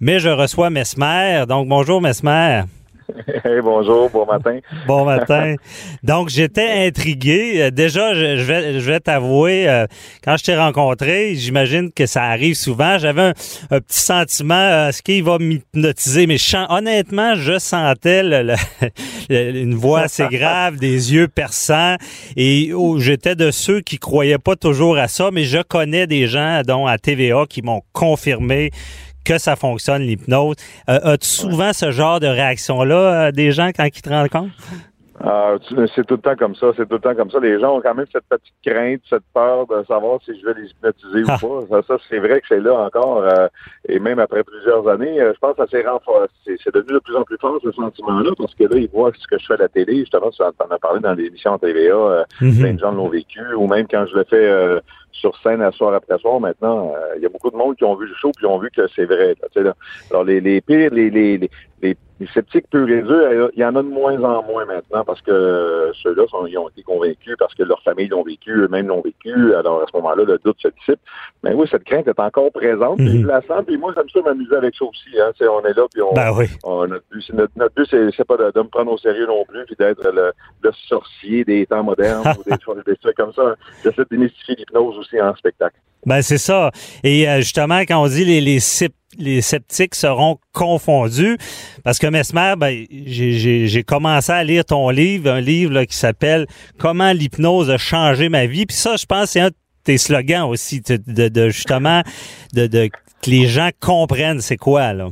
mais je reçois Mesmer. Donc bonjour Mesmer. <laughs> Hey, bonjour, bon matin. bon matin. Donc, j'étais intrigué. Euh, déjà, je, vais, je vais t'avouer, euh, quand je t'ai rencontré, j'imagine que ça arrive souvent. J'avais un, petit sentiment, euh, est-ce qu'il va m'hypnotiser? Mais honnêtement, je sentais <laughs> une voix assez grave, des yeux perçants. Et oh, j'étais de ceux qui croyaient pas toujours à ça, mais je connais des gens, dont à TVA, qui m'ont confirmé que ça fonctionne, l'hypnose. Euh, as-tu souvent ce genre de réaction-là euh, des gens quand ils te rencontrent? Ah, c'est tout le temps comme ça, c'est tout le temps comme ça. Les gens ont quand même cette petite crainte, cette peur de savoir si je vais les hypnotiser ou ah. pas. Ça, c'est vrai que c'est là encore. Euh, et même après plusieurs années, je pense que ça s'est renforcé. C'est devenu de plus en plus fort ce sentiment-là, parce que là, ils voient ce que je fais à la télé. Justement, tu en as parlé dans l'émission TVA, mm-hmm. plein de gens l'ont vécu, ou même quand je le fais sur scène à soir après soir. Maintenant, euh, il y a beaucoup de monde qui ont vu le show puis ont vu que c'est vrai. Là, Alors les, les pires, les, les, les, les sceptiques purs et durs, il y en a de moins en moins maintenant parce que ceux-là ils ont été convaincus parce que leur famille l'ont vécu, eux-mêmes l'ont vécu. Alors à ce moment-là, le doute se dissipe. Mais oui, cette crainte est encore présente. Mm je la sens. Puis moi, j'aime ça m'amuser avec ça aussi. Hein. on est là puis on, ben oui. notre but, notre, but c'est, pas de, me prendre au sérieux non plus puis d'être le, le sorcier des temps modernes ou des, <laughs> des trucs comme ça. J'essaie de démystifier l'hypnose aussi en spectacle. Ben c'est ça. Et euh, justement, quand on dit les, les, sceptiques seront confondus, parce que Mesmer, ben, j'ai commencé à lire ton livre, un livre qui s'appelle Comment l'hypnose a changé ma vie. Puis ça, je pense, c'est un de tes slogans aussi, de, de, justement, de, de que les gens comprennent c'est quoi là.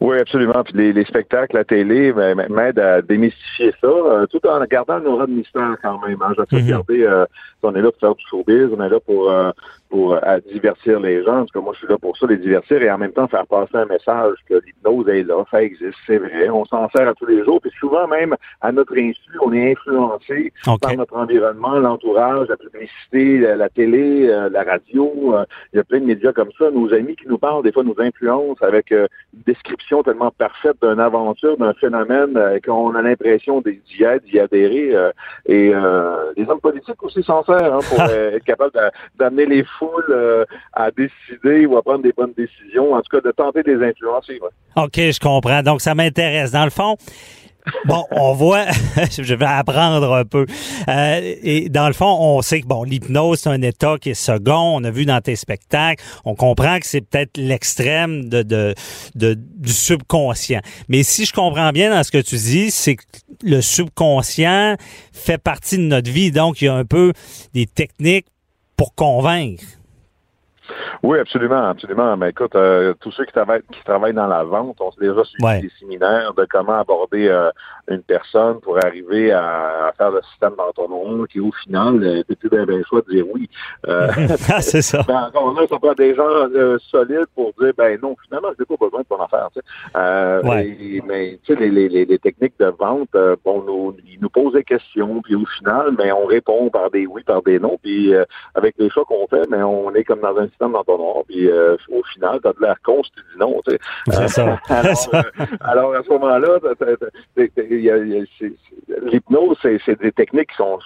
Oui, absolument. Puis les, les spectacles, la télé ben, m'aident à démystifier ça, euh, tout en gardant le aura de mystère quand même. Hein. Je mm -hmm. on est là pour faire du showbiz, on est là pour euh, pour euh, divertir les gens. En tout cas, moi, je suis là pour ça, les divertir et en même temps faire passer un message que l'hypnose est là, ça existe, c'est vrai. On s'en sert à tous les jours. Puis souvent, même à notre insu, on est influencé par notre environnement, l'entourage, la publicité, la, télé, euh, la radio. Euh, il y a plein de médias comme ça. Nos amis qui nous parlent, des fois, nous influencent avec une description tellement parfaite d'une aventure, d'un phénomène qu'on a l'impression d'y être, d'y adhérer. et les hommes politiques aussi s'en servent hein, pour <laughs> être capable d'amener les foule euh, à décider ou à prendre des bonnes décisions, en tout cas de tenter de les influencer. OK, je comprends. Donc, ça m'intéresse. Dans le fond, Bon, on voit, <laughs> je vais apprendre un peu. Euh, et dans le fond, on sait que bon, l'hypnose c'est un état qui est second. On a vu dans tes spectacles, on comprend que c'est peut-être l'extrême de, de, de, du subconscient. Mais si je comprends bien dans ce que tu dis, c'est que le subconscient fait partie de notre vie, donc il y a un peu des techniques pour convaincre. Oui, absolument, absolument. Mais écoute, euh, tous ceux qui travaillent, qui travaillent dans la vente, on s'est déjà suivi des séminaires de comment aborder euh, une personne pour arriver à, faire le système d'entonnoir qui, au final, euh, plus bien, bien choix de dire oui. Euh, <laughs> ah, c'est ça. <laughs> Ben, encore là, ça prend des gens euh, solides pour dire, ben non, finalement, je n'ai pas besoin de ton affaire. Tu sais. Euh, mais tu sais, les, les, les, techniques de vente, bon, nous, ils nous posent des questions, puis au final, mais on répond par des oui, par des non, puis avec les choix qu'on fait, mais on est comme dans un système d'entonnoir, puis au final, t'as de l'air con si tu dis non. Tu sais. C'est ça. <laughs> alors, alors, à ce moment-là, l'hypnose, c'est des techniques qui sont,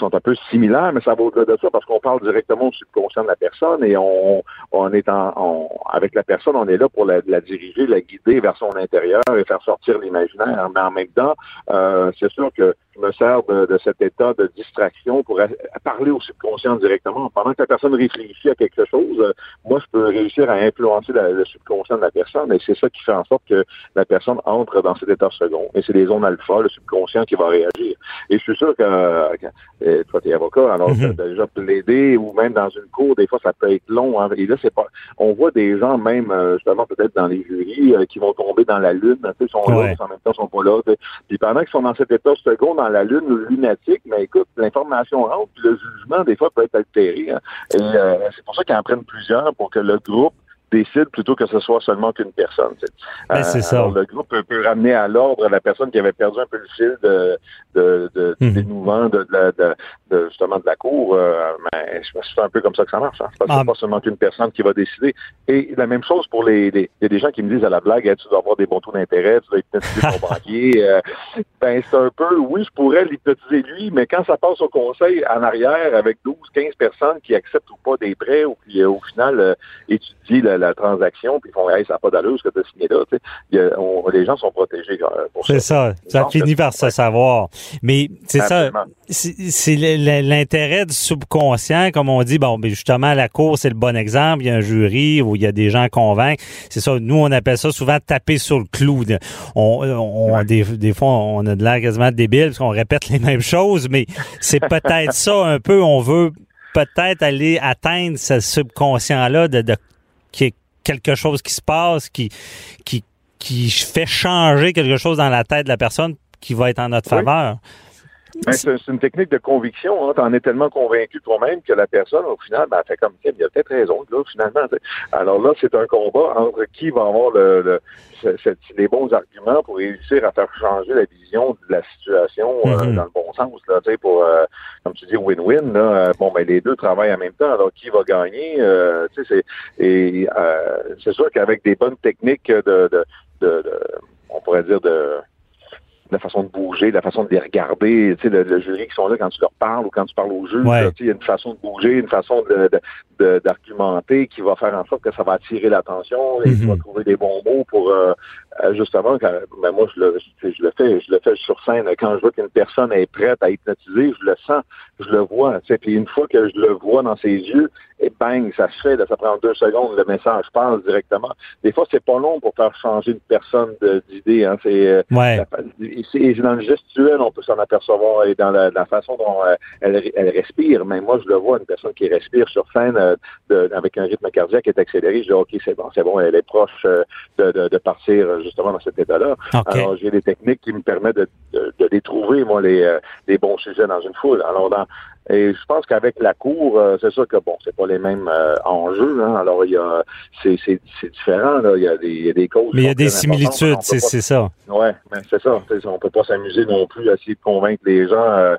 un peu similaires, mais ça va au-delà de ça parce qu'on parle directement au subconscient de la personne et on, on est en, avec la personne, on est là pour la, la, diriger, la guider vers son intérieur et faire sortir l'imaginaire. Mais en même temps, euh, c'est sûr que je me sers de, de, cet état de distraction pour parler au subconscient directement. Pendant que la personne réfléchit à quelque chose, moi, je peux réussir à influencer le subconscient de la personne et c'est ça qui fait en sorte que la personne entre dans cet état second. Et c'est les zones alpha, le subconscient qui va réagir. Et je suis sûr que, euh, toi, tu es avocat, alors mm as déjà plaidé ou même dans une cour, des fois, ça peut être long. Hein, et là, c'est pas. On voit des gens, même euh, justement, peut-être dans les jurys, euh, qui vont tomber dans la lune. Ils sont là, en même temps, ils sont pas là. Puis pendant qu'ils sont dans cet état second, dans la lune lunatique, mais écoute, l'information rentre, puis le jugement, des fois, peut être altéré. Hein. Et c'est pour ça qu'ils en prennent plusieurs pour que le groupe décide plutôt que ce soit seulement qu'une personne. Ben, c'est ça. le groupe peut, ramener à l'ordre la personne qui avait perdu un peu le fil de, de, de, mhm. de, de, de, justement de la cour. Euh, mais c'est un peu comme ça que ça marche. Hein. C'est ah. pas seulement qu'une personne qui va décider. Et la même chose pour les, il y a des gens qui me disent à la blague, tu dois avoir des bons taux d'intérêt, tu dois hypnotiser ton <laughs> banquier. Euh, ben c'est un peu, oui, je pourrais l'hypnotiser lui, mais quand ça passe au conseil en arrière avec 12, 15 personnes qui acceptent ou pas des prêts ou qui au final euh, étudient la, la transaction, puis ils font hey, ça n'a pas d'allure ce que tu as signé là. les gens sont protégés euh, pour ça. C'est ça. Ça finit par se savoir. Mais c'est ça. C'est l'intérêt du subconscient, comme on dit, bon, ben justement, la cour, c'est le bon exemple. Il y a un jury où il y a des gens convaincre. C'est ça. Nous, on appelle ça souvent taper sur le clou. On, on des, des, fois, on a de l'air quasiment débile parce qu'on répète les <laughs> mêmes choses, mais c'est peut-être ça un peu. On veut peut-être aller atteindre ce subconscient-là de, de, qui est quelque chose qui se passe, qui, qui, qui fait changer quelque chose dans la tête de la personne qui va être en notre faveur. Ben, c'est une technique de conviction. Hein. Tu en es tellement convaincu toi-même que la personne, au final, ben, fait comme il a peut-être raison, là, finalement. Alors là, c'est un combat entre qui va avoir le, les bons arguments pour réussir à faire changer la vision de la situation euh, mm-hmm. dans le bon sens. Là, pour, euh, comme tu dis, win-win. Euh, bon, ben, les deux travaillent en même temps. Alors, qui va gagner? c'est, et c'est sûr qu'avec des bonnes techniques de, de, de on pourrait dire, de la façon de bouger, la façon de les regarder, tu sais, le, jury qui sont là quand tu leur parles ou quand tu parles au juge, il y a une façon de bouger, une façon de, d'argumenter qui va faire en sorte que ça va attirer l'attention et tu vas trouver des bons mots pour euh, euh, justement quand ben moi je le je le fais je le fais sur scène. Quand je vois qu'une personne est prête à hypnotiser je le sens je le vois tu sais puis une fois que je le vois dans ses yeux et bang ça se fait ça prend deux secondes le message passe directement. Des fois c'est pas long pour faire changer une personne d'idée hein c'est euh, ouais. Et dans le gestuel on peut s'en apercevoir et dans la, façon dont elle, elle respire mais moi je le vois une personne qui respire sur scène avec un rythme cardiaque qui est accéléré, je dis OK, c'est bon, c'est bon, elle est proche euh, de, partir euh, justement dans cet état-là. Alors j'ai des techniques qui me permettent de, de, les trouver, moi, les, euh, les bons sujets dans une foule. Alors dans et je pense qu'avec la cour, c'est sûr que bon, c'est pas les mêmes enjeux. Hein. Alors il y a, c'est, différent. Là. Il y a des, il y a des causes. Mais il y a des similitudes, c'est, c'est ça. Ouais, mais c'est ça. On peut pas s'amuser non plus à essayer de convaincre les gens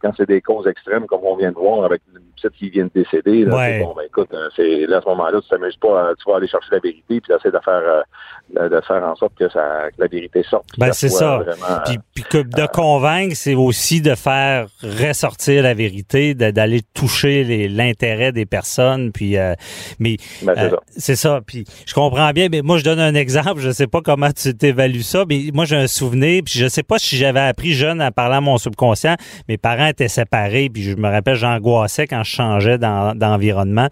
quand c'est des causes extrêmes comme on vient de voir avec une petite qui vient de décéder. Là, ouais. Bon, ben écoute, c'est là à ce moment-là, tu t'amuses pas, tu vas aller chercher la vérité puis essayer de faire de, faire en sorte que, ça, que la vérité sorte. Ben c'est ça. puis, puis que de convaincre, c'est aussi de faire ressortir la vérité d'aller toucher l'intérêt des personnes. Puis, euh, mais ben, euh, c'est ça. Puis je comprends bien. Mais moi, je donne un exemple. Je sais pas comment tu t'évalues ça, mais moi, j'ai un souvenir. Puis je sais pas si j'avais appris jeune à parler à mon subconscient. Mes parents étaient séparés. Puis je me rappelle, j'angoissais quand je changeais d'environnement.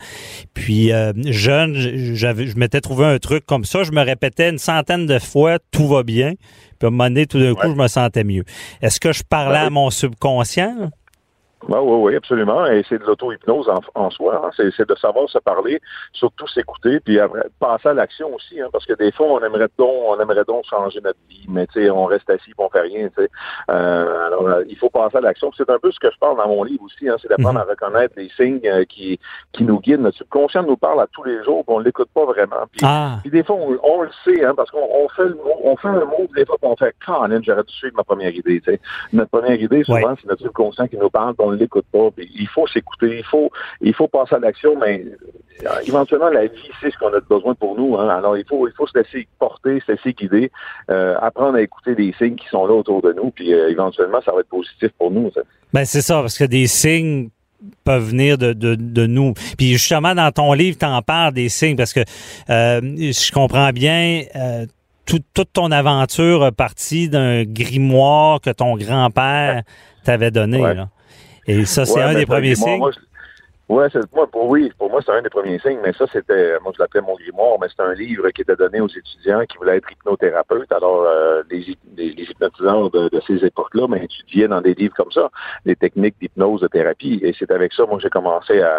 puis euh, jeune, je m'étais trouvé un truc comme ça. Je me répétais une centaine de fois, tout va bien. Puis à un moment donné, tout d'un coup, je me sentais mieux. Est-ce que je parlais à mon subconscient? Oui, oui, oui, absolument. Et c'est de l'auto-hypnose en, soi. Hein. C'est de savoir se parler, surtout s'écouter, puis après, passer à l'action aussi. Hein, parce que des fois, on aimerait donc, on aimerait donc changer notre vie, mais tu sais, on reste assis, on fait rien. Tu sais. Euh, alors, euh, il faut passer à l'action. C'est un peu ce que je parle dans mon livre aussi. Hein, c'est d'apprendre mhm. à reconnaître les signes euh, qui qui nous guident. Notre subconscient nous parle à tous les jours, puis on l'écoute pas vraiment. Puis, ah. puis des fois, on, le sait, hein, parce qu'on fait le on fait un mot, des fois, on fait Colin, j'aurais dû suivre ma première idée. Tu sais. Notre première idée, souvent, c'est notre subconscient qui nous parle, on ne l'écoute pas. Il faut s'écouter, il faut, il faut passer à l'action, mais euh, éventuellement, la vie, c'est ce qu'on a besoin pour nous. Hein. Alors, il faut, il faut se laisser porter, se laisser guider, euh, apprendre à écouter des signes qui sont là autour de nous, puis euh, éventuellement, ça va être positif pour nous. Ça. Ben, c'est ça, parce que des signes peuvent venir de, de, de, nous. Puis justement, dans ton livre, tu en parles des signes, parce que euh, je comprends bien... Toute ton aventure a partie d'un grimoire que ton grand-père t'avait donné. Ouais. Là. Et ça, c'est Ouais, un des premiers moi, signes. moi, je- Ouais, c'est, moi, pour, oui, pour moi, c'est un des premiers signes, mais ça, c'était, moi, je l'appelais mon grimoire, mais c'était un livre qui était donné aux étudiants qui voulaient être hypnothérapeutes. Alors, euh, les, les, les hypnotiseurs de, de ces époques-là, ben, étudiaient dans des livres comme ça, les techniques d'hypnose, de thérapie. Et c'est avec ça, moi, j'ai commencé à,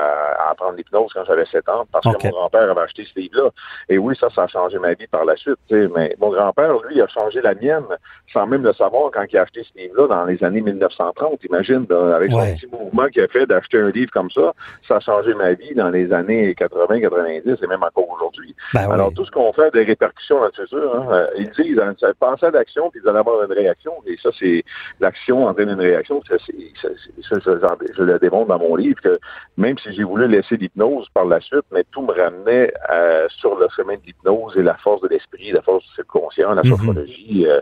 à apprendre l'hypnose quand j'avais 7 ans, parce que mon grand-père avait acheté ce livre-là. Et oui, ça, ça a changé ma vie par la suite, tu sais, mais mon grand-père, lui, a changé la mienne sans même le savoir quand il a acheté ce livre-là dans les années 1930. Imagine, là, avec Ouais. son petit mouvement qu'il a fait d'acheter un livre comme ça, ça a changé ma vie dans les années 80, 90 et même encore aujourd'hui. Ben oui. Alors, tout ce qu'on fait des répercussions dans le futur, hein, euh, ils disent, hein, pensez à l'action, puis vous allez avoir une réaction. Et ça, c'est l'action entraîne une réaction. Ça, c'est, ça, ça, j'en- je le démontre dans mon livre que même si j'ai voulu laisser l'hypnose par la suite, mais tout me ramenait euh, sur le chemin de l'hypnose et la force de l'esprit, la force du subconscient, la Mhm. sophrologie, euh,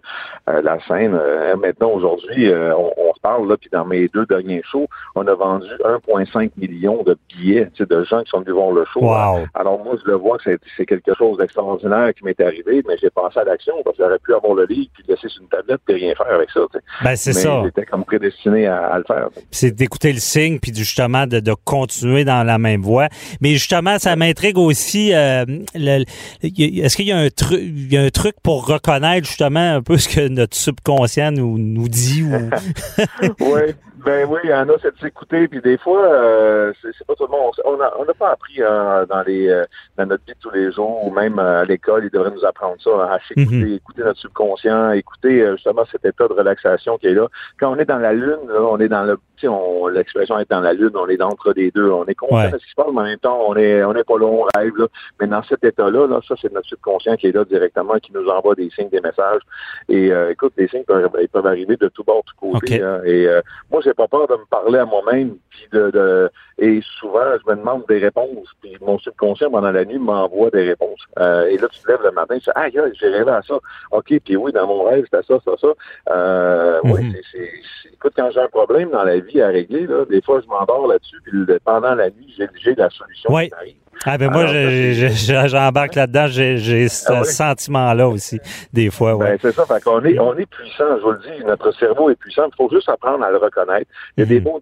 euh, la scène. Euh, maintenant, aujourd'hui, euh, on, on parle, là, puis dans mes deux derniers shows, on a vendu 1,5 million de billets tu sais, de gens qui sont venus voir le show. Wow. Alors moi, je le vois que c'est, quelque chose d'extraordinaire qui m'est arrivé, mais j'ai pensé à l'action parce que j'aurais pu avoir le livre puis le laisser sur une tablette et rien faire avec ça. Ben, c'est ça. j'étais comme prédestiné à, à le faire. c'est d'écouter le signe puis justement de, de continuer dans la même voie. Mais justement, ça m'intrigue aussi. euh, Est-ce qu'il y a un truc, il y a un truc pour reconnaître justement un peu ce que notre subconscient nous, nous dit ou <laughs> oui, ben oui, il y en a, c'est de s'écouter, puis des fois, euh, c'est, c'est pas tout le monde. On n'a on n'a pas appris euh, dans les euh, dans notre vie de tous les jours, ou même euh, à l'école, ils devraient nous apprendre ça, hein, à s'écouter, Mhm. écouter notre subconscient, écouter euh, justement cet état de relaxation qui est là. Quand on est dans la lune, là, on est dans le, tu sais, on, l'expression est dans la lune, on est d'entre les deux, on est conscient Ouais. de ce qui se passe, mais en même temps, on est on est pas là, on rêve, là. Mais dans cet état-là, là, ça, c'est notre subconscient qui est là directement, qui nous envoie des signes, des messages. Et euh, écoute, les signes peuvent, ils peuvent arriver de tout bord, de tout côté. Hein. et euh, moi, j'ai pas peur de me parler à moi-même, puis de, de et souvent, je me demande des réponses. Puis mon subconscient, pendant la nuit, m'envoie des réponses. Euh, et là, tu te lèves le matin, tu dis, ah, j'ai rêvé à ça. OK, puis oui, dans mon rêve, c'était ça, ça, ça. Euh, Oui, Mhm. c'est, écoute, quand j'ai un problème dans la vie à régler, là, des fois, je m'endors là-dessus, puis pendant la nuit, j'ai, la solution Ouais. qui m'arrive. Ah ben moi j'embarque là-dedans, j'ai j'ai ce Ah sentiment-là aussi des fois. Ouais. Ben, c'est ça, fait qu'on est, on est puissant, je vous le dis, notre cerveau est puissant, il faut juste apprendre à le reconnaître. Il y a des Mhm. mots,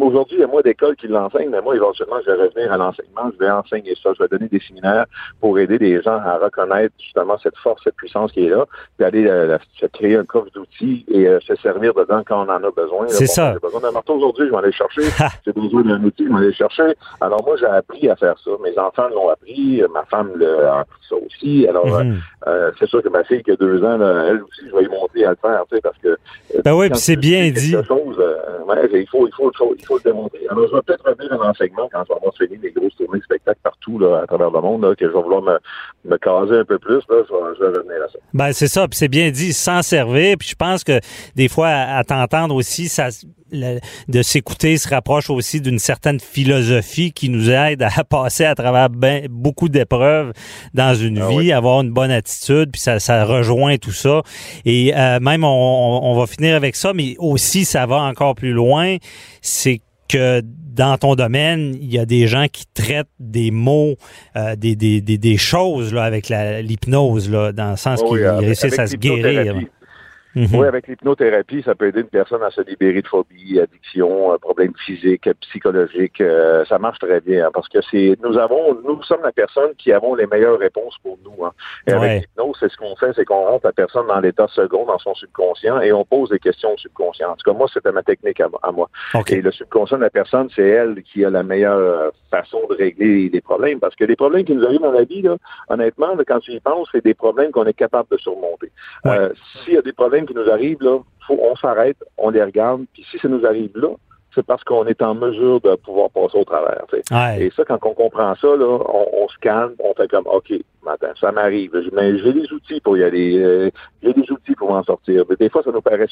aujourd'hui, il y a moins d'écoles qui l'enseignent, mais moi, éventuellement, je vais revenir à l'enseignement, je vais enseigner ça, je vais donner des séminaires pour aider les gens à reconnaître justement cette force, cette puissance qui est là, puis aller euh, se créer un coffre d'outils et euh, se servir dedans quand on en a besoin. C'est Bon, ça. J'ai besoin d'un marteau aujourd'hui, je vais aller le chercher. Ha! <laughs> J'ai besoin d'un outil, je vais aller le chercher. Alors moi, j'ai appris à faire ça. Mes enfants l'ont appris, ma femme l'a appris ça aussi. Alors, euh, Mhm. euh, c'est sûr que ma fille qui a deux ans, là, elle aussi, je vais lui montrer à le faire, tu sais, parce que. Ben oui, puis c'est bien dit. chose, ouais, il faut, il faut, il faut le démontrer. Alors, je vais peut-être revenir à l'enseignement quand je vais avoir fini les grosses tournées de spectacles partout, là, à travers le monde, là, que je vais vouloir me, me caser un peu plus, là, je vais, revenir à ça. Ben c'est ça, puis c'est bien dit, s'en servir. Puis je pense que des fois, à, à t'entendre aussi, ça, de s'écouter se rapproche aussi d'une certaine philosophie qui nous aide à <laughs> passer à travers ben, beaucoup d'épreuves dans une Ah vie, oui. avoir une bonne attitude, puis ça, ça rejoint tout ça. Et euh, même, on, on- on va finir avec ça, mais aussi, ça va encore plus loin, c'est que dans ton domaine, il y a des gens qui traitent des mots, euh, des, des, des, des choses là, avec l'hypnose, là, dans le sens Oui, qu'ils réussissent à se guérir. Mhm. Oui, avec l'hypnothérapie, ça peut aider une personne à se libérer de phobie, addiction, euh, problèmes physiques, euh, psychologiques. euh, ça marche très bien hein, parce que c'est nous avons, nous sommes la personne qui avons les meilleures réponses pour nous. hein. Et Ouais. avec l'hypnose, c'est ce qu'on fait, c'est qu'on rentre la personne dans l'état second, dans son subconscient, et on pose des questions au subconscient. En tout cas, moi, c'était ma technique à, à moi. Et le subconscient de la personne, c'est elle qui a la meilleure façon de régler les problèmes. Parce que les problèmes qui nous arrivent dans la vie, là, honnêtement, là, quand tu y penses, c'est des problèmes qu'on est capable de surmonter. Ouais. Euh, S'il y a des problèmes qui nous arrivent, là, faut, on s'arrête, on les regarde, puis si ça nous arrive là, c'est parce qu'on est en mesure de pouvoir passer au travers. Ouais. Et ça, quand on comprend ça, là, on, on se calme, on fait comme OK, matin. Ça m'arrive. Mais j'ai des outils pour y aller. Euh, j'ai des outils pour m'en sortir. Mais des fois, ça nous paraît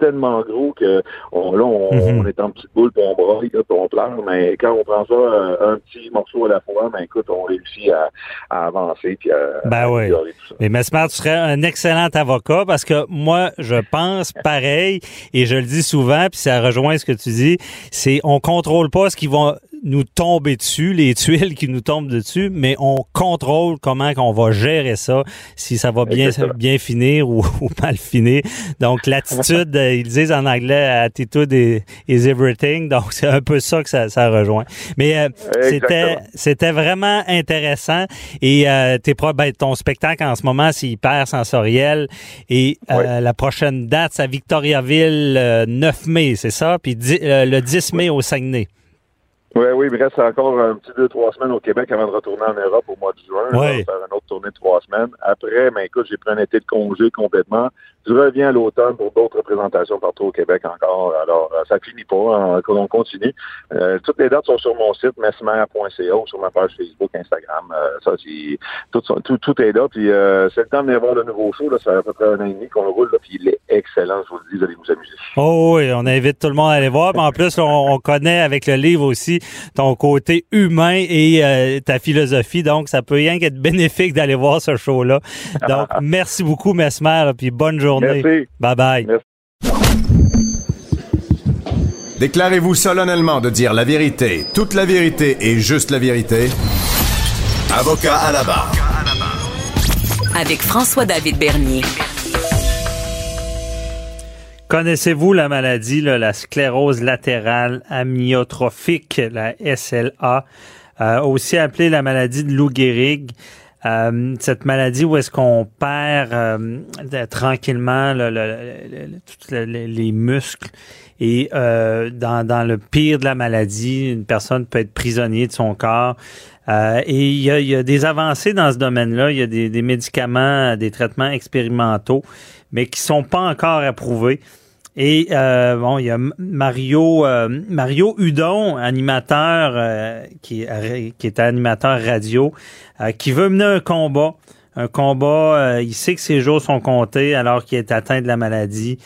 tellement gros que on, là, on, Mhm. est en petite boule, puis on braille, puis on pleure. Mais quand on prend ça euh, un petit morceau à la fois, ben écoute, on réussit à, à avancer puis à, Ben à oui. tout ça. Mais Mesmer, tu serais un excellent avocat parce que moi, je pense <laughs> pareil et je le dis souvent, puis ça rejoint ce que tu dis, c'est on contrôle pas ce qui va nous tomber dessus, <laughs> les tuiles qui nous tombent dessus, mais on contrôle comment qu'on va gérer ça, si ça va bien Exactement. bien finir ou, <laughs> ou mal finir. Donc l'attitude, euh, <laughs> ils disent en anglais, attitude is, is everything. Donc c'est un peu ça que ça, ça rejoint. Mais euh, c'était c'était vraiment intéressant et euh, t'es pro- ben, ton spectacle en ce moment c'est hyper sensoriel et euh, la prochaine date c'est à Victoriaville euh, 9 mai, c'est ça? Puis euh, le 10 mai au Saguenay. Oui, oui, il me reste encore un petit deux, trois semaines au Québec avant de retourner en Europe au mois de juin. Ouais. Faire une autre tournée de trois semaines. Après, ben écoute, j'ai pris un été de congé complètement. Je reviens à l'automne pour d'autres représentations partout au Québec encore. Alors, euh, ça finit pas. hein, on continue. Euh, toutes les dates sont sur mon site, mesmer.ca ou sur ma page Facebook, Instagram. Euh, ça, c'est tout, tout, tout est là. Puis euh, c'est le temps de venir voir le nouveau show. Là. Ça fait à peu près un an et demi qu'on le roule. Là, puis il est excellent. Je vous le dis, vous allez vous amuser. Oh oui, on invite tout le monde à aller voir. Mais en plus, on, on connaît avec le livre aussi ton côté humain et euh, ta philosophie. Donc, ça peut rien qu'être bénéfique d'aller voir ce show-là. Donc, <laughs> merci beaucoup, Mesmer, puis bonne journée. Merci. Bye bye. Merci. Déclarez-vous solennellement de dire la vérité, toute la vérité et juste la vérité. Avocat à la barre. Avec François-David Bernier. Connaissez-vous la maladie, là, la sclérose latérale amyotrophique, la SLA, euh, aussi appelée la maladie de Lou Gehrig? Euh, cette maladie où est-ce qu'on perd euh, tranquillement le- le- le- le- tous le- le- les muscles et euh, dans, le pire de la maladie, une personne peut être prisonnier de son corps. Et il y, a, il y a des avancées dans ce domaine-là. Il y a des, des médicaments, des traitements expérimentaux, mais qui sont pas encore approuvés. Et euh, bon, il y a Mario euh, Mario Hudon, animateur euh, qui, est- animateur radio, qui veut mener un combat. Un combat, il sait que ses jours sont comptés alors qu'il est atteint de la maladie.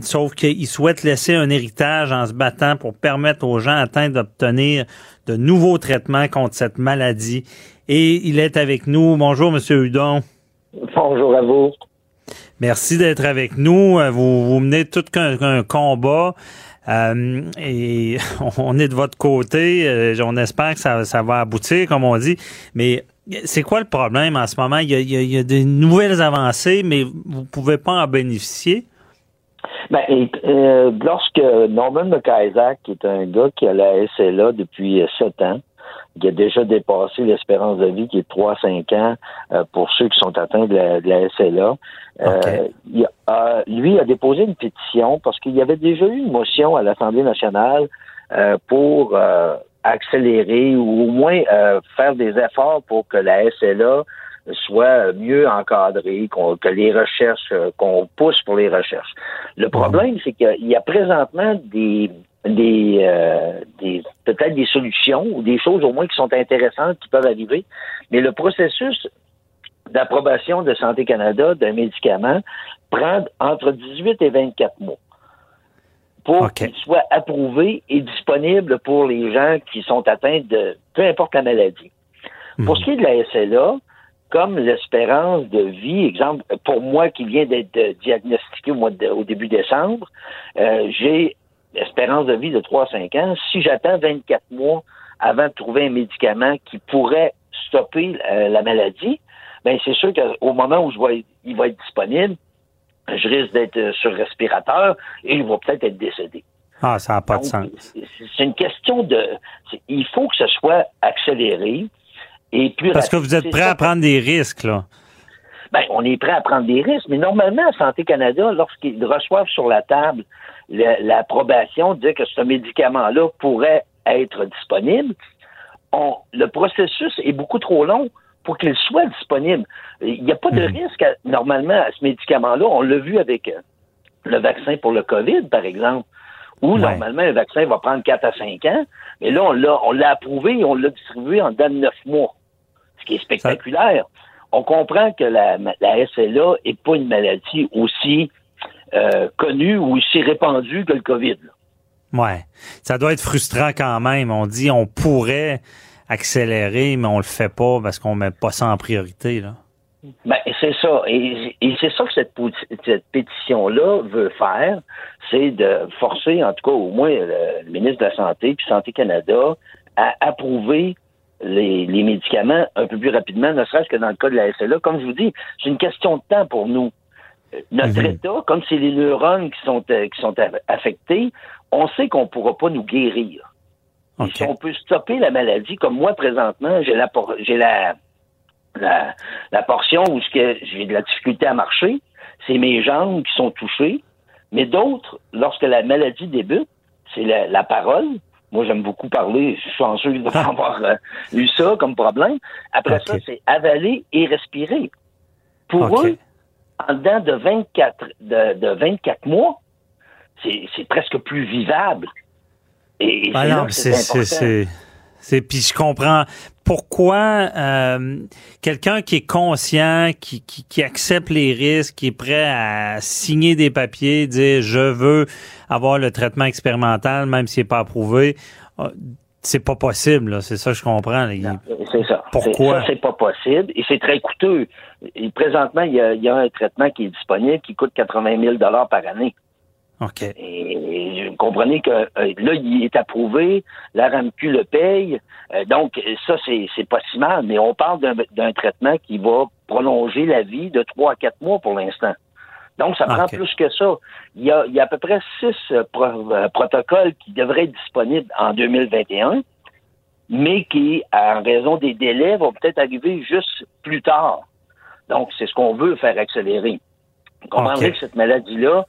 Sauf qu'il souhaite laisser un héritage en se battant pour permettre aux gens atteints d'obtenir de nouveaux traitements contre cette maladie. Et il est avec nous. Bonjour, Monsieur Hudon. Bonjour à vous. Merci d'être avec nous. Euh, Vous, vous menez tout qu'un un combat. Euh, et <laughs> on est de votre côté. Euh, on espère que ça, ça va aboutir, comme on dit. Mais c'est quoi le problème en ce moment? Il y a, il y a- il y a des nouvelles avancées, mais vous pouvez pas en bénéficier. Ben, et, euh, lorsque Norman McIsaac, qui est un gars qui a la SLA depuis euh, sept ans, qui a déjà dépassé l'espérance de vie qui est de 3-5 ans euh, pour ceux qui sont atteints de la, de la SLA. Euh, il a- lui a déposé une pétition parce qu'il y avait déjà eu une motion à l'Assemblée nationale euh, pour euh, accélérer ou au moins euh, faire des efforts pour que la SLA soit mieux encadrée, qu'on- que les recherches, euh, qu'on pousse pour les recherches. Le problème, c'est qu'il y a présentement des des, euh, des peut-être des solutions ou des choses au moins qui sont intéressantes qui peuvent arriver, mais le processus d'approbation de Santé Canada d'un médicament prend entre 18 et 24 mois pour OK. qu'il soit approuvé et disponible pour les gens qui sont atteints de peu importe la maladie. Pour ce qui est de la SLA, comme l'espérance de vie, exemple, pour moi qui viens d'être diagnostiqué au, mois de- au début décembre, euh, j'ai espérance de vie de 3-5 ans. Si j'attends 24 mois avant de trouver un médicament qui pourrait stopper euh, la maladie, ben c'est sûr qu'au moment où je vais, il va être disponible, je risque d'être euh, sur respirateur et il va peut-être être décédé. Ah, ça n'a pas de sens. c'est- une question de... Il faut que ce soit accéléré et plus Parce que vous êtes prêt à prendre des risques, là. ben, on est prêt à prendre des risques, mais normalement, Santé Canada, lorsqu'ils reçoivent sur la table le- l'approbation de dire que ce médicament-là pourrait être disponible, on- le processus est beaucoup trop long pour qu'il soit disponible. Il n'y a pas de Mhm. risque, à- normalement, à ce médicament-là. On l'a vu avec euh, le vaccin pour le COVID, par exemple, où Ouais. normalement, un vaccin va prendre 4 à 5 ans, mais là, on l'a approuvé et on l'a distribué en dedans de 9 mois, ce qui est spectaculaire. on comprend que la, la SLA est pas une maladie aussi euh, connue ou aussi répandue que le COVID. Ouais. Ça doit être frustrant quand même. On dit on pourrait accélérer, mais on le fait pas parce qu'on met pas ça en priorité, là. Ben, c'est ça. Et, c'est ça que cette, cette pétition-là veut faire, c'est de forcer, en tout cas, au moins, le, ministre de la Santé puis Santé Canada à approuver les, médicaments un peu plus rapidement, ne serait-ce que dans le cas de la SLA. Comme je vous dis, c'est une question de temps pour nous. Notre mhm. état, comme c'est les neurones qui sont, euh, qui sont affectés, on sait qu'on ne pourra pas nous guérir. Si on peut stopper la maladie, comme moi présentement, j'ai la, j'ai la, la, portion où j'ai de la difficulté à marcher, c'est mes jambes qui sont touchées. Mais d'autres, lorsque la maladie débute, c'est la, parole. Moi, j'aime beaucoup parler. Je suis chanceux <laughs> d'avoir euh, eu ça comme problème. Après ça, c'est avaler et respirer. Pour eux, en dedans de 24, de, de 24 mois, c'est presque plus vivable. Et, ah c'est c'est puis je comprends pourquoi euh, quelqu'un qui est conscient, qui, qui, qui, accepte les risques, qui est prêt à signer des papiers, dire je veux avoir le traitement expérimental, même s'il n'est pas approuvé, euh, c'est pas possible. C'est ça que je comprends. C'est ça. Pourquoi? c'est pas possible et c'est très coûteux. Et présentement, il y, a, il y a un traitement qui est disponible qui coûte 80 000 dollars par année. Et, vous comprenez que euh, là, il est approuvé, la RAMQ le paye, euh, donc ça, c'est pas si mal, mais on parle d'un traitement qui va prolonger la vie de trois à quatre mois pour l'instant. Donc, ça prend plus que ça. Il y a, il y a à peu près six euh, protocoles qui devraient être disponibles en 2021, mais qui, en raison des délais, vont peut-être arriver juste plus tard. Donc, c'est ce qu'on veut faire accélérer. Vous comprenez que cette maladie-là,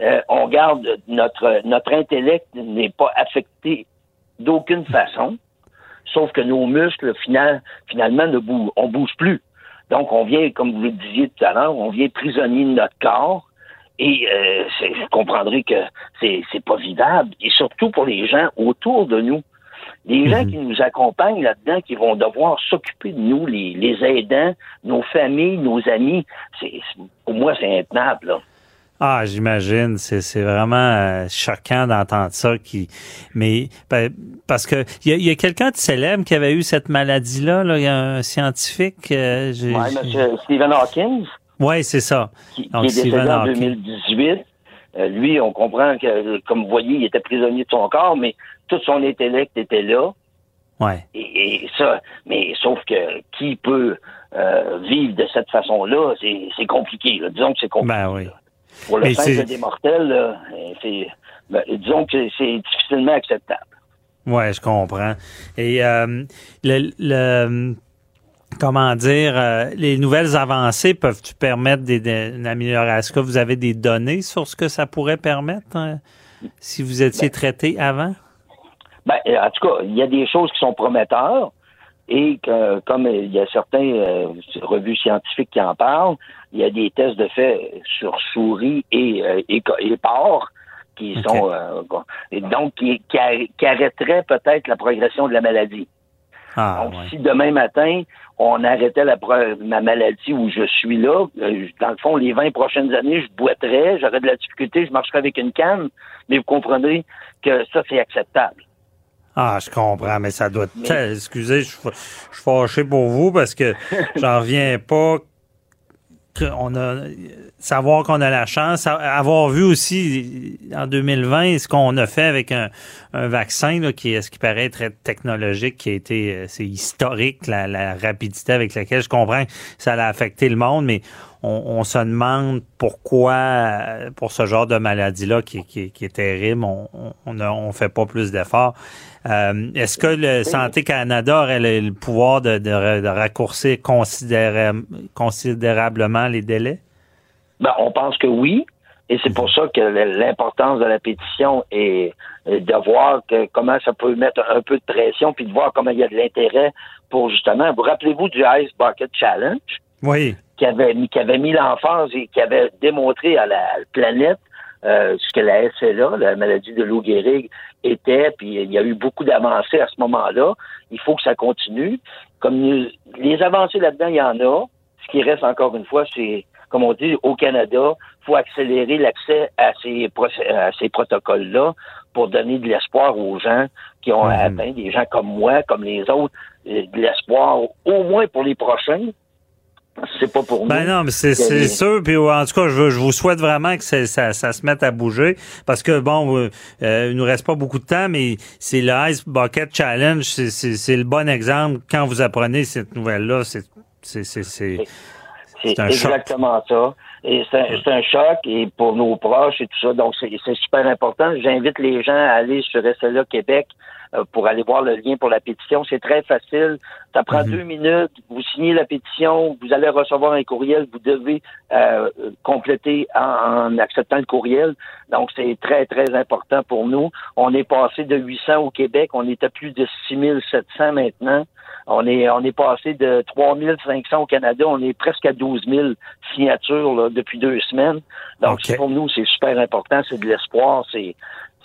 euh, on garde notre notre intellect n'est pas affecté d'aucune façon, sauf que nos muscles final, finalement ne bougent, on bouge plus. Donc on vient, comme vous le disiez tout à l'heure, on vient prisonnier de notre corps. Et euh, vous comprendrez que c'est c'est pas vivable. Et surtout pour les gens autour de nous. Les gens mhm. qui nous accompagnent là-dedans, qui vont devoir s'occuper de nous, les, les aidants, nos familles, nos amis, c'est pour moi, c'est intenable. Là. Ah, j'imagine, c'est c'est vraiment euh, choquant d'entendre ça qui mais ben, parce que il y a, quelqu'un de célèbre qui avait eu cette maladie là, il y a un scientifique euh, Oui, monsieur Stephen Hawking. Oui, c'est ça. Qui, est décédé en 2018. Euh, lui, on comprend que comme vous voyez, il était prisonnier de son corps, mais tout son intellect était là. Ouais. Et, ça, mais sauf que qui peut vivre de cette façon-là, c'est compliqué. Disons que c'est compliqué. Ben oui. Pour le simple des mortels, c'est, ben, disons que c'est difficilement acceptable. Oui, je comprends. Et euh, le, comment dire, euh, les nouvelles avancées peuvent-tu permettre des, une amélioration? Est-ce que vous avez des données sur ce que ça pourrait permettre hein, si vous étiez ben, traité avant? Ben, en tout cas, il y a des choses qui sont prometteurs et que, comme il y a certains euh, revues scientifiques qui en parlent, il y a des tests de fait sur souris et, euh, et, porcs qui sont euh, et donc qui, qui, arrêteraient peut-être la progression de la maladie. Ah, donc, si demain matin, on arrêtait la, ma maladie où je suis là, dans le fond, les 20 prochaines années, je boiterais, j'aurais de la difficulté, je marcherais avec une canne, mais vous comprendrez que ça, c'est acceptable. Ah, je comprends, mais ça doit être... Excusez, je, suis fâché pour vous parce que <laughs> j'en reviens pas on a savoir qu'on a la chance, avoir vu aussi en 2020 ce qu'on a fait avec un, vaccin qui est ce qui paraît très technologique, qui a été euh, c'est historique la, la, rapidité avec laquelle je comprends que ça a affecté le monde, mais on, se demande pourquoi, euh, pour ce genre de maladie-là qui, est terrible, on on, on fait pas plus d'efforts. Euh, est-ce que le Santé Canada aurait le, pouvoir de, raccourcir considérablement les délais? Ben, on pense que oui. Et c'est pour ça que l'importance de la pétition est de voir comment ça peut mettre un peu de pression, puis de voir comment il y a de l'intérêt pour justement. Vous rappelez-vous du Ice Bucket Challenge? Oui qui avait mis, qui avait mis l'emphase et qui avait démontré à la planète euh, ce que la SLA, la maladie de Lou Gehrig, était, puis il y a eu beaucoup d'avancées à ce moment-là. Il faut que ça continue. Comme les avancées là-dedans, il y en a. Ce qui reste encore une fois, c'est, comme on dit, au Canada, faut accélérer l'accès à ces, à ces protocoles-là pour donner de l'espoir aux gens qui ont Mhm. atteint, des gens comme moi, comme les autres, euh, de l'espoir au moins pour les prochains. C'est pas pour Ben nous. non, mais c'est c'est sûr. Puis en tout cas, je, je vous souhaite vraiment que ça, ça, ça se mette à bouger parce que bon, euh, euh, il nous reste pas beaucoup de temps, mais c'est le Ice Bucket Challenge, c'est- c'est c'est le bon exemple. Quand vous apprenez cette nouvelle-là, c'est c'est c'est c'est choc. exactement ça. Et c'est un, un choc et pour nos proches et tout ça. Donc, c'est c'est super important. J'invite les gens à aller sur SLA Québec pour aller voir le lien pour la pétition. C'est très facile. Ça prend Mhm. deux minutes. Vous signez la pétition. Vous allez recevoir un courriel. Vous devez euh, compléter en, en acceptant le courriel. Donc, c'est très, très important pour nous. On est passé de 800 au Québec. On est à plus de 6700 maintenant. On est, on est passé de 3500 au Canada. On est presque à 12 000 signatures là, depuis deux semaines. Donc, pour nous, c'est super important. C'est de l'espoir. C'est,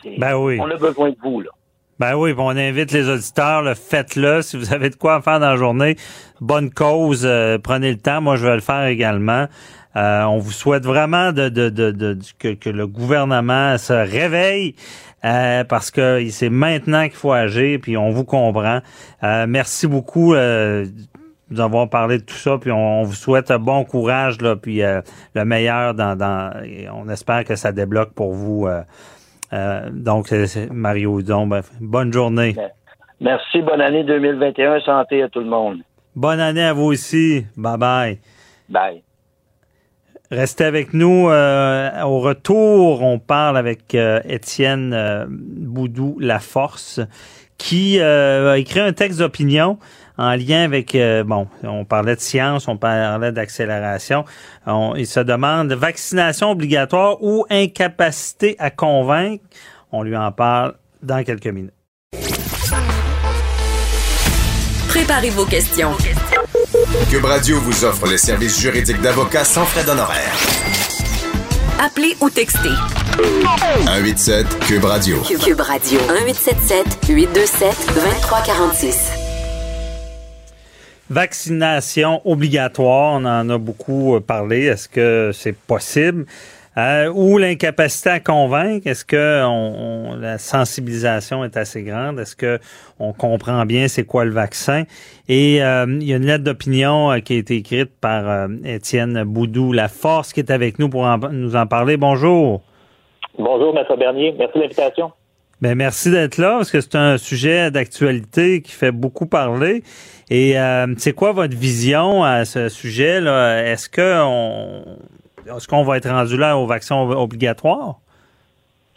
c'est- Ben oui. On a besoin de vous, là. Ben oui, on invite les auditeurs, le faites-le. Si vous avez de quoi faire dans la journée, bonne cause, euh, prenez le temps. Moi, je vais le faire également. Euh, on vous souhaite vraiment de, de, de, de- que, que le gouvernement se réveille euh, parce que c'est maintenant qu'il faut agir, puis on vous comprend. Euh, merci beaucoup euh, de nous avoir parlé de tout ça, puis on, vous souhaite un bon courage, là, puis le meilleur dans, dans on espère que ça débloque pour vous. Euh, euh, donc, c'est- c'est Mario Hudon, ben, bonne journée. Merci. Bonne année 2021. Santé à tout le monde. Bonne année à vous aussi. Bye bye. Bye. Restez avec nous. euh, au retour, on parle avec euh, Étienne euh, Boudou Laforce, qui euh, a écrit un texte d'opinion en lien avec, euh, bon, on parlait de science, on parlait d'accélération. On- Il se demande vaccination obligatoire ou incapacité à convaincre? On lui en parle dans quelques minutes. Préparez vos questions. Cube Radio vous offre les services juridiques d'avocats sans frais d'honoraires. Appelez ou textez 187 Cube Radio. Cube Radio 1877 827 2346. Vaccination obligatoire, on en a beaucoup euh, parlé. Est-ce que c'est possible? Euh, ou l'incapacité à convaincre, est-ce que la sensibilisation est assez grande? Est-ce que on comprend bien c'est quoi le vaccin? Et euh, il y a une lettre d'opinion qui a été écrite par Étienne Boudou, la force qui est avec nous pour nous en parler. Bonjour. Bonjour, Maître Bernier. Merci de l'invitation. Ben merci d'être là parce que c'est un sujet d'actualité qui fait beaucoup parler. Et euh, c'est quoi votre vision à ce sujet-là Est-ce que on est-ce qu'on va être rendu là au vaccin obligatoire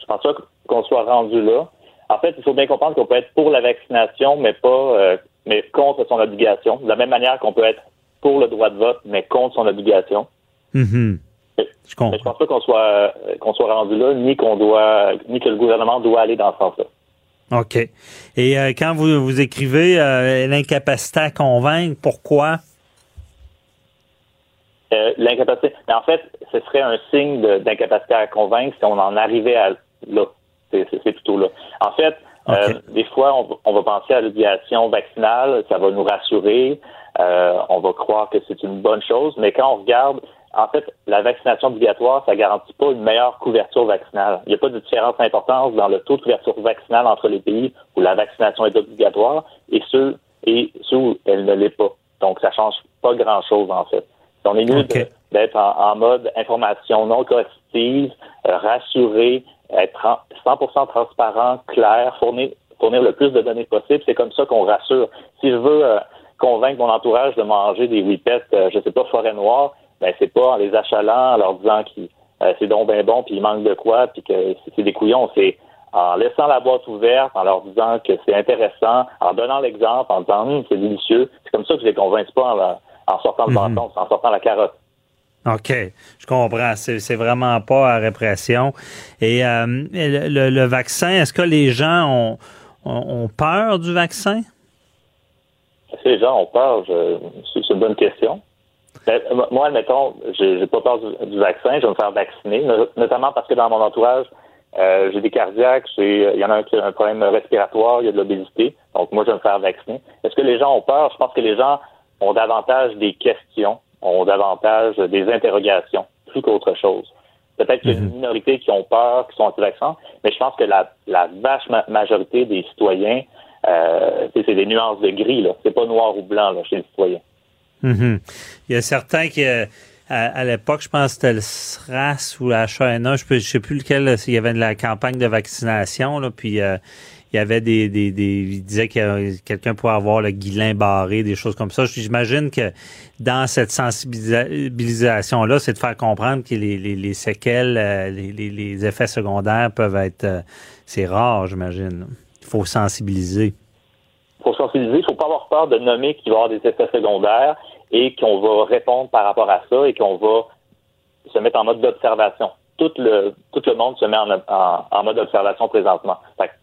Je pense pas qu'on soit rendu là. En fait, il faut bien comprendre qu'on peut être pour la vaccination, mais pas, euh, mais contre son obligation. De la même manière qu'on peut être pour le droit de vote, mais contre son obligation. Mhm. Je Mais comprends. je pense pas qu'on soit, euh, qu'on soit rendu là, ni qu'on doit, ni que le gouvernement doit aller dans ce sens-là. OK. Et euh, quand vous, vous écrivez euh, l'incapacité à convaincre, pourquoi? Euh, L'incapacité. Mais en fait, ce serait un signe d'incapacité à convaincre si on en arrivait à là. C'est plutôt là. En fait, des fois, on, va- on va penser à l'obligation vaccinale, ça va nous rassurer, on va croire que c'est une bonne chose, mais quand on regarde, en fait, la vaccination obligatoire, ça garantit pas une meilleure couverture vaccinale. Il n'y a pas de différence d'importance dans le taux de couverture vaccinale entre les pays où la vaccination est obligatoire et ceux et ceux où elle ne l'est pas. Donc, ça change pas grand-chose, en fait. On est mieux d'être en, en mode information non coercitive, euh, rassuré, être en- 100% transparent, clair, fournir, fournir le plus de données possible. C'est comme ça qu'on rassure. Si je veux euh, convaincre mon entourage de manger des whippets, euh, je sais pas, forêt noire, ben c'est pas en les achalant, en leur disant que euh, c'est donc bien bon, puis il manque de quoi, puis que c'est- des couillons. C'est en laissant la boîte ouverte, en leur disant que c'est intéressant, en donnant l'exemple, en disant Hum, c'est délicieux. C'est comme ça que je les convainc pas en, en sortant le Mhm. bâton, en sortant la carotte. OK, je comprends. C'est vraiment pas à répression. Et euh, le, le- vaccin, est-ce que les gens ont, ont, peur du vaccin? Est-ce que les gens ont peur? C'est une bonne question. Ben, m- moi, admettons, j'ai pas peur du, du vaccin, je vais me faire vacciner, no- notamment parce que dans mon entourage, euh, j'ai des cardiaques, j'ai- il y en a un qui a un problème respiratoire, il y a de l'obésité, donc moi, je vais me faire vacciner. Est-ce que les gens ont peur? Je pense que les gens ont davantage des questions. ont davantage des interrogations plus qu'autre chose. Peut-être qu'il y a une mhm. minorité qui ont peur, qui sont anti-vaccins, mais je pense que la, la vache majorité des citoyens, euh, c'est des nuances de gris, là. C'est pas noir ou blanc, là, chez les citoyens. Mhm. Il y a certains qui, euh, à, l'époque, je pense que c'était le SRAS ou la H1N1, je ne sais plus lequel, il y avait de la campagne de vaccination, là, puis euh, il y avait des, des, disait que quelqu'un pourrait avoir le guilin barré, des choses comme ça. J'imagine que dans cette sensibilisation-là, c'est de faire comprendre que les, les, les séquelles, euh, les, les, effets secondaires peuvent être, euh, c'est rare, j'imagine. Il faut sensibiliser. Faut sensibiliser, il faut pas avoir peur de nommer qu'il va y avoir des effets secondaires et qu'on va répondre par rapport à ça et qu'on va se mettre en mode d'observation tout le tout le monde se met en, mode observation présentement.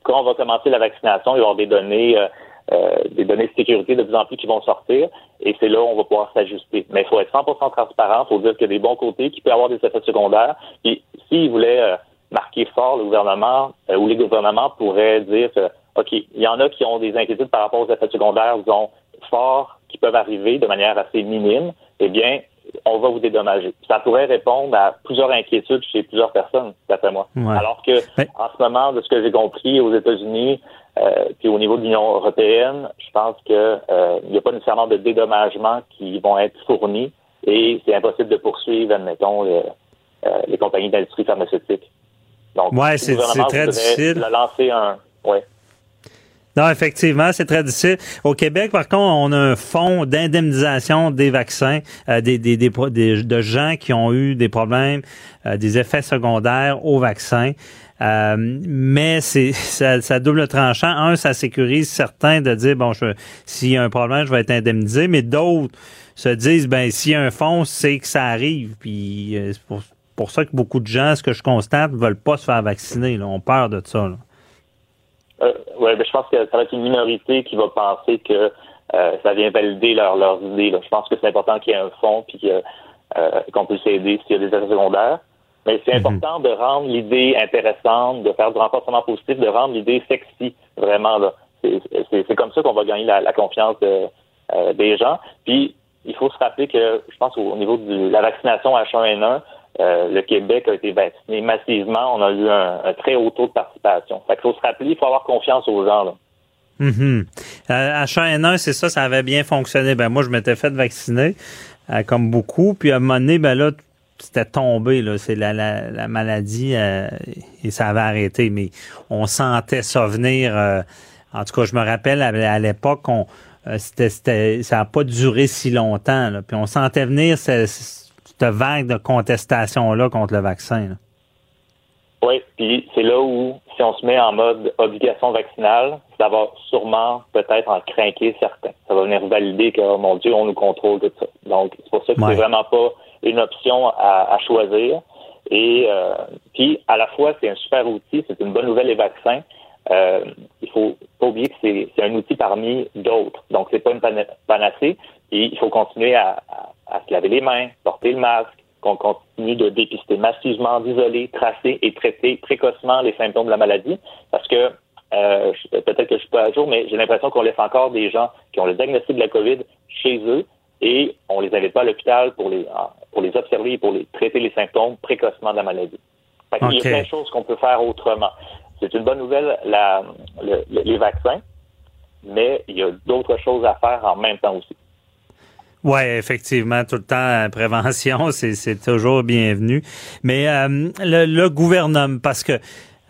quand on va commencer la vaccination, il va y avoir des données euh, euh, des données de sécurité de plus en plus qui vont sortir et c'est là où on va pouvoir s'ajuster. Mais il faut être 100% transparent, il faut dire qu'il y a des bons côtés qui peuvent avoir des effets secondaires. Puis s'ils voulaient euh, marquer fort le gouvernement ou les gouvernements pourraient dire que OK, il y en a qui ont des inquiétudes par rapport aux effets secondaires, disons, forts qui peuvent arriver de manière assez minime, eh bien, on va vous dédommager. Ça pourrait répondre à plusieurs inquiétudes chez plusieurs personnes, d'après moi. Alors que, en ce moment, de ce que j'ai compris aux États-Unis, euh, puis au niveau de l'Union européenne, je pense que euh, n'y a pas nécessairement de dédommagement qui vont être fournis et c'est impossible de poursuivre, admettons, euh, les compagnies d'industrie pharmaceutique. Donc, ouais, c'est très difficile. Lancer un, ouais. Non, effectivement, c'est très difficile. Au Québec, par contre, on a un fonds d'indemnisation des vaccins, euh, des, des, des, de gens qui ont eu des problèmes, euh, des effets secondaires aux vaccins. Euh, mais c'est <laughs> ça, ça, double tranchant. Un, ça sécurise certains de dire bon, s'il y a un problème, je vais être indemnisé, mais d'autres se disent ben s'il y a un fonds, c'est que ça arrive. Puis c'est pour, pour, ça que beaucoup de gens, ce que je constate, veulent pas se faire vacciner. Là, ont peur de ça. Là. Euh, ouais, ben, je pense que ça va être une minorité qui va penser que euh, ça vient valider leur, leurs idées. Là. Je pense que c'est important qu'il y ait un fond puis euh, qu'on puisse aider s'il y a des effets secondaires. Mais c'est mhm. important de rendre l'idée intéressante, de faire du renforcement positif, de rendre l'idée sexy, vraiment. là. C'est comme ça qu'on va gagner la, la confiance de, euh, des gens. Puis, il faut se rappeler que, je pense, au niveau de la vaccination H1N1, euh, le Québec a été vacciné massivement. On a eu un, très haut taux de participation. Fait qu'il faut se rappeler, il faut avoir confiance aux gens. Là. Mm H1N1, c'est ça, ça avait bien fonctionné. Ben moi, je m'étais fait vacciner, euh, comme beaucoup. Puis à un moment donné, ben là, c'était tombé, là. C'est la, la, maladie et ça avait arrêté. Mais on sentait ça venir. en tout cas, je me rappelle à, l'époque, on c'était, ça n'a pas duré si longtemps. Là. Puis on sentait venir cette vague de contestation-là contre le vaccin. Oui, puis c'est là où, si on se met en mode obligation vaccinale, ça va sûrement peut-être en craquer certains. Ça va venir valider que, oh mon Dieu, on nous contrôle tout ça. Donc, c'est pour ça que c'est vraiment pas une option à, choisir. Et euh, puis, à la fois, c'est un super outil, c'est une bonne nouvelle les vaccins. Euh, il faut pas oublier que c'est un outil parmi d'autres. Donc, c'est pas une panacée. Et il faut continuer à, à se laver les mains, porter le masque, qu'on continue de dépister massivement, d'isoler, tracer et traiter précocement les symptômes de la maladie, parce que euh, peut-être que je suis pas à jour, mais j'ai l'impression qu'on laisse encore des gens qui ont le diagnostic de la COVID chez eux et on les invite pas à l'hôpital pour les pour les observer et pour les traiter les symptômes précocement de la maladie. Il y a plein de choses qu'on peut faire autrement. C'est une bonne nouvelle la, les vaccins, mais il y a d'autres choses à faire en même temps aussi. Oui, effectivement, tout le temps, prévention, <laughs> c'est toujours bienvenu. Mais euh, le, gouvernement, parce que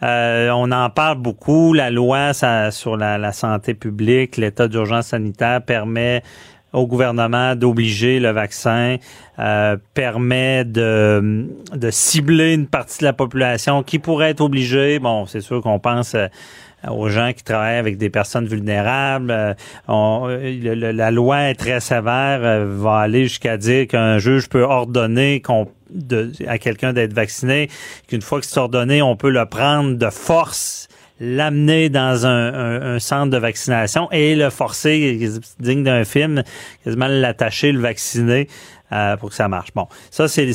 euh, on en parle beaucoup, la loi ça, sur la, santé publique, l'état d'urgence sanitaire permet au gouvernement d'obliger le vaccin, euh, permet de, de cibler une partie de la population qui pourrait être obligée. Bon, c'est sûr qu'on pense aux gens qui travaillent avec des personnes vulnérables. Euh, euh, la loi est très sévère, euh, va aller jusqu'à dire qu'un juge peut ordonner qu'on à quelqu'un d'être vacciné, qu'une fois que c'est ordonné, on peut le prendre de force l'amener dans un, centre de vaccination et le forcer, digne d'un film, quasiment l'attacher, le vacciner pour que ça marche. Bon, ça, c'est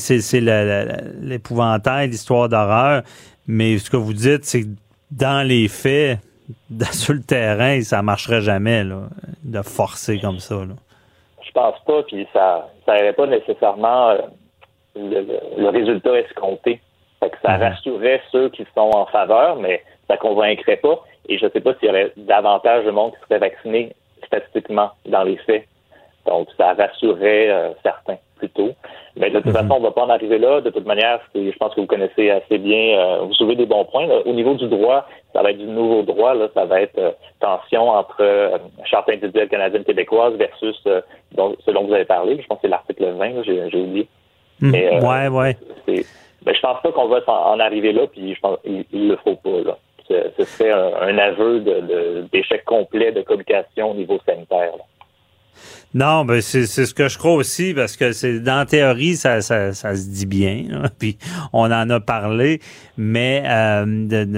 l'épouvantail, l'histoire d'horreur. Mais ce que vous dites, c'est dans les faits, <laughs> sur le terrain, ça marcherait jamais là, de forcer comme ça. Là. Je pense pas, puis ça ça n'aurait pas nécessairement euh, le, résultat escompté. Fait que ça mhm. rassurerait ceux qui sont en faveur, mais ça convaincrait pas. Et je ne sais pas s'il y aurait davantage de monde qui serait vacciné statistiquement dans les faits. Donc, ça rassurerait euh, certains Mais de toute mhm. façon, on ne va pas en arriver là. De toute manière, je pense que vous connaissez assez bien, euh, vous soulevez des bons points. Au niveau du droit, ça va être du nouveau droit. Là, ça va être euh, tension entre charte individuelle canadienne-québécoise versus ce dont vous avez parlé. Je pense que c'est l'article 20, j'ai oublié. Mhm. Mais, ouais, ouais. Ben, je pense pas qu'on va en arriver là, puis je pense qu'il le faut pas. Là. Ce, serait un, aveu d'échec complet de communication au niveau sanitaire. Non, ben c'est ce que je crois aussi parce que c'est dans la théorie ça, ça, ça se dit bien, <laughs> puis on en a parlé, mais euh,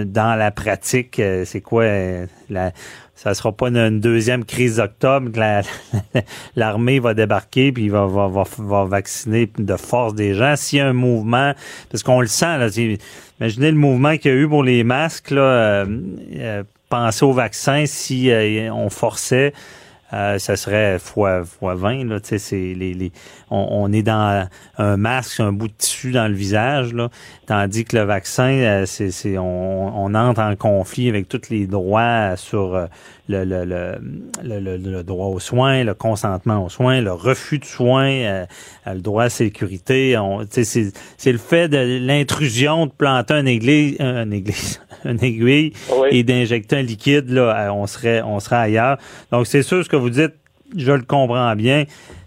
dans la pratique, euh, c'est quoi euh, la ça sera pas une, deuxième crise d'octobre que <laughs> l'armée va débarquer puis va, va, va, va, vacciner de force des gens. S'il y a un mouvement, parce qu'on le sent, là, imaginez le mouvement qu'il y a eu pour les masques, là, euh, penser au vaccin si on forçait euh, ça serait fois, fois 20. Là, c'est les, les, on, est dans un masque, un bout de tissu dans le visage, là, tandis que le vaccin, euh, c'est, on, on, entre en conflit avec tous les droits sur euh, le, le, le, le, droit aux soins, le consentement aux soins, le refus de soins, le droit à la sécurité. C'est, c'est le fait de l'intrusion de planter un église, un église, <laughs> une aiguille et d'injecter un liquide, là, on serait, on serait ailleurs. Donc, c'est sûr ce que vous dites, je le comprends bien.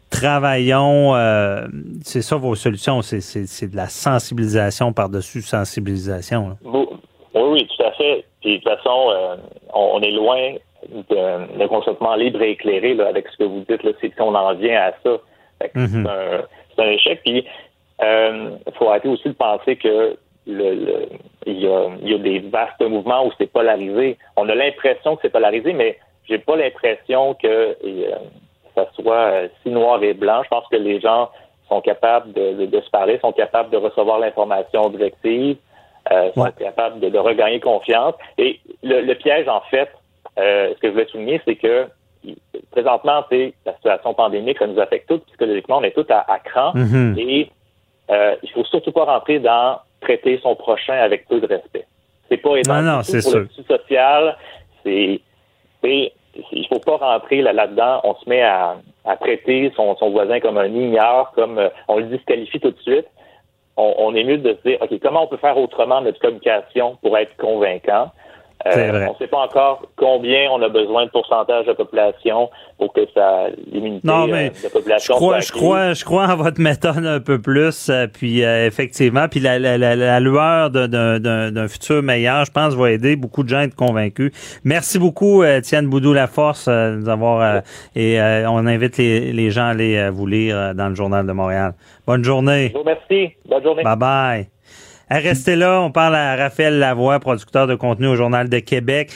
Travaillons, euh, c'est ça vos solutions, c'est de la sensibilisation par-dessus sensibilisation. Oui, oui, tout à fait. Puis de toute façon, euh, on, est loin de, consentement libre et éclairé là, avec ce que vous dites. Là, si on en vient à ça, mm-hmm. c'est un, échec. Puis il euh, faut arrêter aussi de penser que le, il, y a, il y a des vastes mouvements où c'est polarisé. On a l'impression que c'est polarisé, mais j'ai pas l'impression que euh, ça soit euh, si noir et blanc. Je pense que les gens sont capables de, de, se parler, sont capables de recevoir l'information directive, euh, sont capables de, de, regagner confiance. Et le, piège, en fait, euh, ce que je voulais souligner, c'est que présentement, c'est la situation pandémique, ça nous affecte tous psychologiquement, on est tous à, à cran. Mm-hmm. Et il faut surtout pas rentrer dans traiter son prochain avec peu de respect. C'est pas énorme. Non, non, c'est pour le social. C'est, il faut pas rentrer là-dedans. on se met à, traiter son, voisin comme un ignore, comme euh, on le disqualifie tout de suite. On, on, est mieux de se dire, OK, comment on peut faire autrement notre communication pour être convaincant? Euh, on ne sait pas encore combien on a besoin de pourcentage de population pour que ça l'immunité non, mais euh, de population. Je crois, je crois, je crois en votre méthode un peu plus. Euh, puis effectivement, puis la, la, la, lueur d'un futur meilleur, je pense, va aider beaucoup de gens à être convaincus. Merci beaucoup, Étienne Boudou La Force, de nous avoir et on invite les, les gens à aller vous lire dans le journal de Montréal. Bonne journée. Merci. Bonne journée. Bye bye. Restez là, on parle à Raphaël Lavoie, producteur de contenu au Journal de Québec.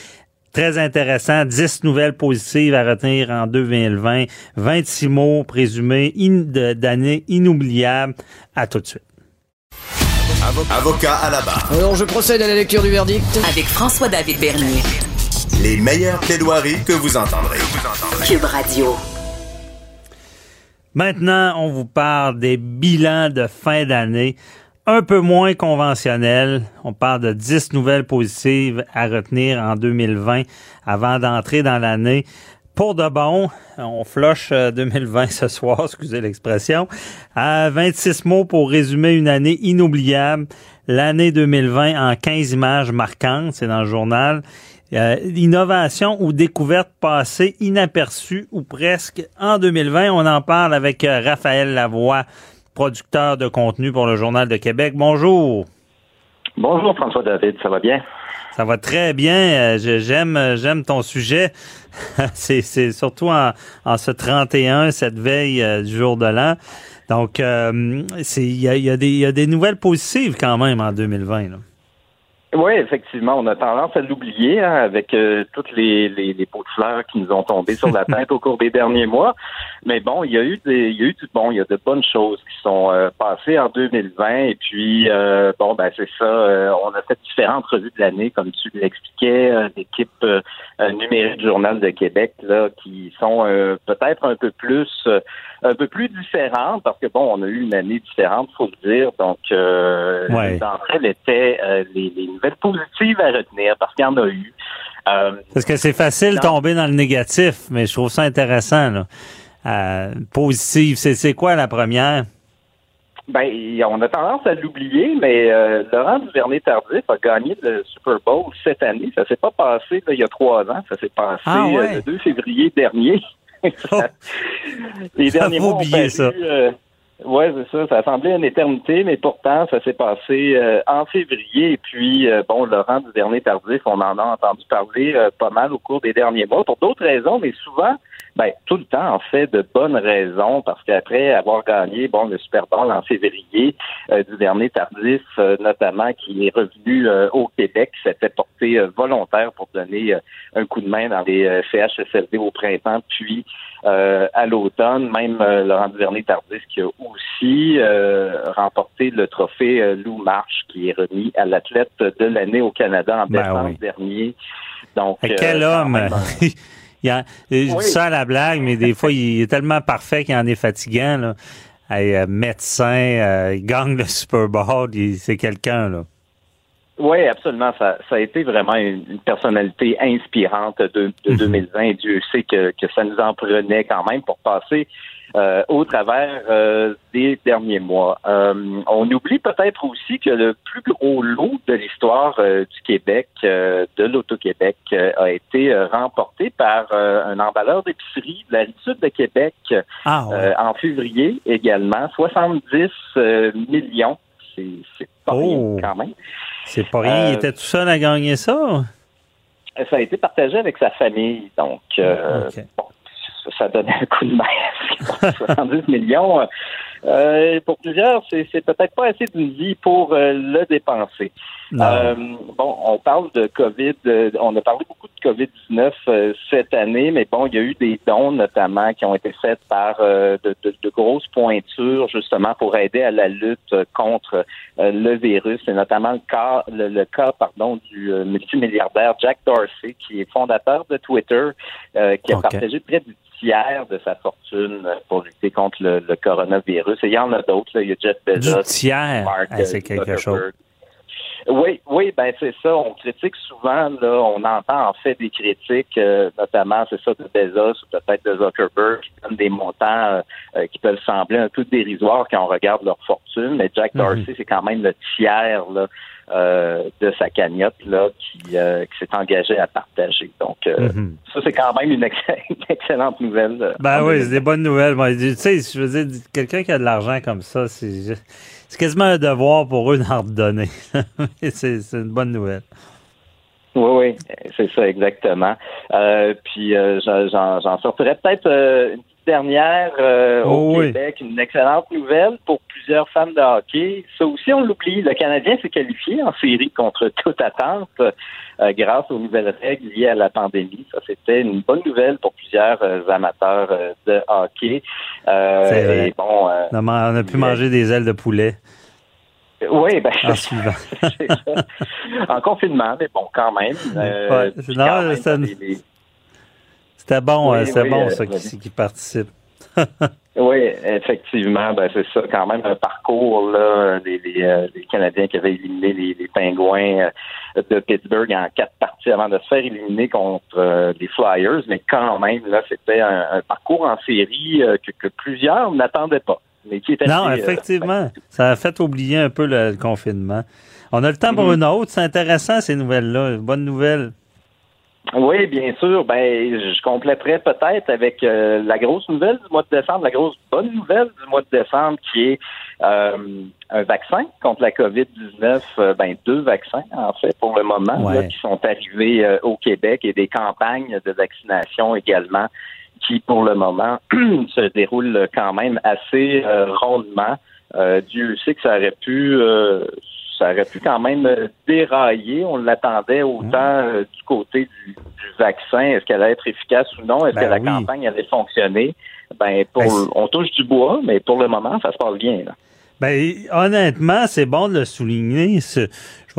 Très intéressant, 10 nouvelles positives à retenir en 2020, 26 mots présumés d'années inoubliables. À tout de suite. Avocat à la barre. Alors je procède à la lecture du verdict. Avec François-David Bernier. Les meilleures plaidoiries que vous entendrez. Cube Radio. Maintenant, on vous parle des bilans de fin d'année un peu moins conventionnel. On parle de 10 nouvelles positives à retenir en 2020 avant d'entrer dans l'année. Pour de bon, on flush 2020 euh, ce soir, <laughs> excusez l'expression. À 26 mots pour résumer une année inoubliable. L'année 2020 en 15 images marquantes, c'est dans le journal. Euh, innovation ou découverte passée inaperçue ou presque en 2020. On en parle avec euh, Raphaël Lavoie producteur de contenu pour le Journal de Québec. Bonjour. Bonjour François David, ça va bien? Ça va très bien. Euh, j'aime, j'aime ton sujet. <laughs> c'est, surtout en, ce 31, cette veille euh, du jour de l'an. Donc, euh, il y a, des nouvelles positives quand même en 2020. Oui, effectivement, on a tendance à l'oublier hein, avec euh, toutes les, les, les, pots de fleurs qui nous ont tombé sur la <laughs> tête au cours des derniers mois. Mais bon, il y a eu des, il y a eu du bon, il y a de bonnes choses qui sont euh, passées en 2020. Et puis euh, bon, ben c'est ça. on a fait différentes revues de l'année, comme tu l'expliquais, d'équipes numériques du Journal de Québec là, qui sont peut-être un peu plus un peu plus différentes parce que bon, on a eu une année différente, faut le dire. Donc ouais. d'entre elles étaient les, les nouvelles positives à retenir parce qu'il y en a eu. Euh, parce que c'est facile de tomber dans le négatif, mais je trouve ça intéressant. Là. Euh, positive, c'est quoi la première? Ben, on a tendance à l'oublier, mais euh, Laurent Duvernay-Tardif a gagné le Super Bowl cette année. Ça s'est pas passé là, il y a trois ans. Ça s'est passé ah ouais. le 2 février dernier. Les derniers mois ont ça. Oui, c'est ça. Ça a semblé une éternité, mais pourtant, ça s'est passé euh, en février. Et puis, euh, bon, Laurent Duvernay Tardif, on en a entendu parler euh, pas mal au cours des derniers mois, pour d'autres raisons, mais souvent, ben, tout le temps, en fait, de bonnes raisons, parce qu'après avoir gagné, bon, le Super Bowl en février, Duvernay Tardif, notamment, qui est revenu au Québec, s'était porté volontaire pour donner un coup de main dans les CHSLD au printemps, puis à l'automne, même Laurent Duvernay Tardif qui a aussi euh, remporté le trophée euh, Lou March, qui est remis à l'athlète de l'année au Canada en Ben décembre oui. dernier. Donc, quel euh, homme! <laughs> il a, je dis ça à la blague, mais des fois, il est tellement parfait qu'il en est fatigant. Là. Hey, euh, médecin, euh, il gagne le Super Bowl, c'est quelqu'un. là. Oui, absolument. Ça, ça a été vraiment une, une personnalité inspirante de, de Mhm. 2020. Et Dieu sait que, que ça nous en prenait quand même pour passer euh, au travers euh, des derniers mois. Euh, on oublie peut-être aussi que le plus gros lot de l'histoire du Québec, de l'Auto-Québec, a été remporté par un emballeur d'épicerie de la rive sud de Québec Ah, ouais. en février également. 70 euh, millions. C'est pas Oh. rien quand même. c'est pas rien. Il était tout seul à gagner ça? Ça a été partagé avec sa famille, donc bon, ça, donnait un coup de main. <laughs> 70 millions, euh, pour plusieurs, c'est c'est peut-être pas assez d'une vie pour euh, le dépenser. Euh, bon, on parle de COVID, euh, on a parlé beaucoup de COVID-19 euh, cette année, mais bon, il y a eu des dons notamment qui ont été faits par euh, de, de- de grosses pointures justement pour aider à la lutte contre euh, le virus. C'est notamment le cas, le, le cas pardon, du euh, multimilliardaire Jack Dorsey, qui est fondateur de Twitter, euh, qui a partagé près du tiers de sa fortune pour lutter contre le, le coronavirus. Et il y en a d'autres. là. Il y a Jeff Du Bezos, tiers. Mark, Hey, c'est quelque Zuckerberg. chose. Oui, oui, ben c'est ça. On critique souvent, là, on entend en fait des critiques, euh, notamment, c'est ça, de Bezos ou peut-être de Zuckerberg, qui donnent des montants euh, euh, qui peuvent sembler un peu dérisoires quand on regarde leur fortune, mais Jack Mhm. Dorsey, c'est quand même le tiers là, euh, de sa cagnotte là, qui, euh, qui s'est engagé à partager. Donc, euh, Mhm. ça, c'est quand même une, ex- <laughs> une excellente nouvelle. Ben en oui, 2020. c'est des bonnes nouvelles. Moi, tu sais, je veux dire, quelqu'un qui a de l'argent comme ça, c'est c'est quasiment un devoir pour eux <laughs> d'en redonner. <laughs> c'est une bonne nouvelle. Oui, oui, c'est ça exactement. Puis j'en- sortirais peut-être une petite dernière euh, au Oh oui. Québec, une excellente nouvelle pour plusieurs fans de hockey. Ça aussi, on l'oublie. Le Canadien s'est qualifié en série contre toute attente euh, grâce aux nouvelles règles liées à la pandémie. Ça, c'était une bonne nouvelle pour plusieurs euh, amateurs de hockey. C'est vrai. et bon, On a, pu manger des ailes de poulet oui, ben, en suivant. <laughs> ça. en confinement, mais bon, quand même. Euh, Ouais, puis non, quand même, c'est une- les- les- C'était bon, Oui, hein, oui, bon euh, ça qui, qui participe. <laughs> Oui, effectivement, ben c'est ça, quand même un parcours là, des, des, euh, des Canadiens qui avaient éliminé les, les Pingouins euh, de Pittsburgh en quatre parties avant de se faire éliminer contre euh, les Flyers, mais quand même là, c'était un, un parcours en série euh, que, que plusieurs n'attendaient pas, mais qui était Non, assez, euh, effectivement, ça a fait oublier un peu le, le confinement. On a le temps pour Mhm. une autre. C'est intéressant ces nouvelles-là. Bonne nouvelle. Oui, bien sûr. Ben, je compléterai peut-être avec euh, la grosse nouvelle du mois de décembre, la grosse bonne nouvelle du mois de décembre, qui est euh, un vaccin contre la COVID-19. euh, ben, deux vaccins, en fait, pour le moment, Ouais. là, qui sont arrivés euh, au Québec et des campagnes de vaccination également qui, pour le moment, <clears throat> se déroulent quand même assez euh, rondement. Euh, Dieu sait que ça aurait pu euh, ça aurait pu quand même dérailler. On l'attendait autant du côté du, vaccin. Est-ce qu'elle allait être efficace ou non? Est-ce Ben que la oui. campagne allait fonctionner? Ben, pour, Ben, on touche du bois, mais pour le moment, ça se passe bien. Là. Ben, honnêtement, c'est bon de le souligner. Je,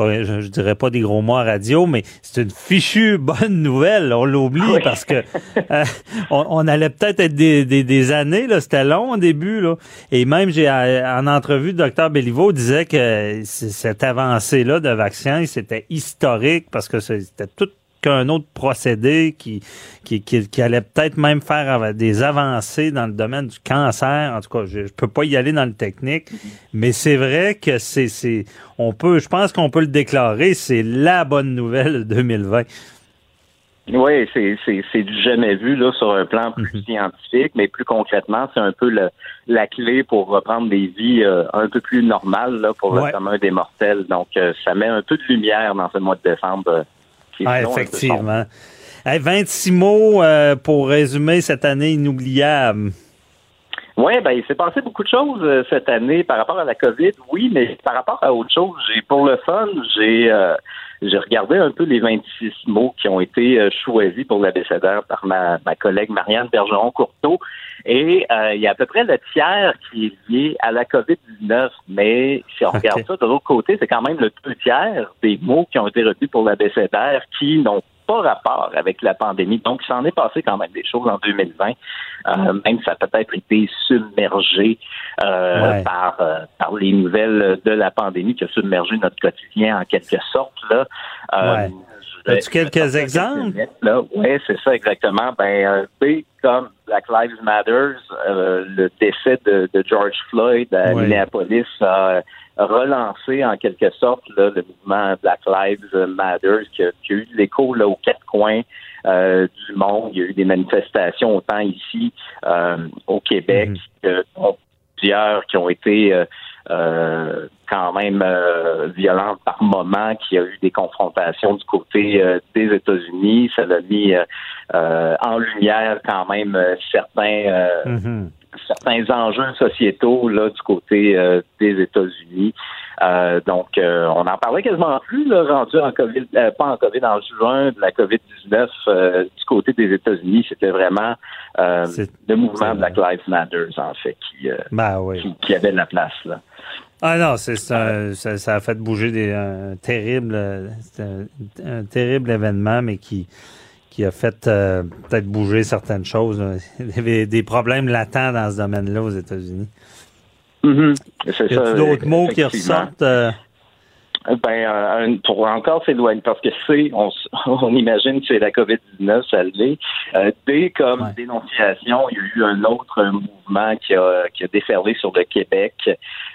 vais- je, je dirais pas des gros mots à radio, mais c'est une fichue bonne nouvelle. On l'oublie Oui. parce que euh, on, on allait peut-être être des, des, des années. Là, c'était long au début. Là. Et même, j'ai euh, en entrevue, le docteur Béliveau disait que c- cette avancée-là de vaccin, c'était historique parce que c'était tout qu'un autre procédé qui, qui, qui, qui allait peut-être même faire des avancées dans le domaine du cancer. En tout cas, je, je peux pas y aller dans le technique, mais c'est vrai que c'est, c'est, on peut, je pense qu'on peut le déclarer, c'est la bonne nouvelle de 2020. Oui, c'est, c'est, c'est du jamais vu là, sur un plan plus scientifique, mais plus concrètement, c'est un peu le- la clé pour reprendre des vies euh, un peu plus normales là, pour Ouais. le commun des mortels. Donc, euh, ça met un peu de lumière dans ce mois de décembre. Qui est Ah, effectivement. Hey, 26 mots euh, pour résumer cette année inoubliable. Oui, ben il s'est passé beaucoup de choses euh, cette année par rapport à la COVID, oui, mais par rapport à autre chose, j'ai pour le fun, j'ai euh, j'ai regardé un peu les 26 mots qui ont été euh, choisis pour l'abécédaire par ma, ma collègue Marianne Bergeron-Courteau. Et euh, il y a à peu près le tiers qui est lié à la COVID-19. Mais si on regarde ça de l'autre côté, c'est quand même le deux tiers des mots qui ont été retenus pour l'abécédaire qui n'ont pas rapport avec la pandémie. Donc, il s'en est passé quand même des choses en 2020. Euh, même ça a peut-être été submergé euh, Ouais. par, euh, par les nouvelles de la pandémie qui a submergé notre quotidien en quelque sorte. Là. Euh, Ouais. As-tu quelques exemples? Ouais, c'est ça exactement. Ben, euh, comme Black Lives Matter, euh, le décès de, de George Floyd à Ouais. Minneapolis a relancé en quelque sorte là, le mouvement Black Lives Matter qui a, qui a eu de l'écho là, aux quatre coins euh, du monde. Il y a eu des manifestations autant ici euh, au Québec Mhm. que plusieurs qui ont été euh, euh, quand même euh, violentes par moment, qu'il y a eu des confrontations du côté euh, des États-Unis. Ça l'a mis euh, euh, en lumière quand même certains euh, Mhm. Certains enjeux sociétaux là du côté euh, des États-Unis. Euh, donc, euh, on en parlait quasiment plus, là, rendu en COVID, euh, pas en COVID, en juin de la COVID-19 euh, du côté des États-Unis. C'était vraiment euh, le mouvement Black Lives Matter, en fait, qui, euh, Ben oui. qui, qui avait de la place. Là. Ah non, c'est ça, ça a fait bouger des un terrible, un, un terrible événement, mais qui qui a fait euh, peut-être bouger certaines choses. Il y avait des problèmes latents dans ce domaine-là aux États-Unis. Mhm. C'est Y a d'autres mots qui ressortent euh, Ben, euh, un- pour encore s'éloigner, parce que c'est, on, <laughs> imagine que c'est la COVID-19, ça l'est. Euh, D comme Ouais. dénonciation, il y a eu un autre mouvement qui a, qui a déferlé sur le Québec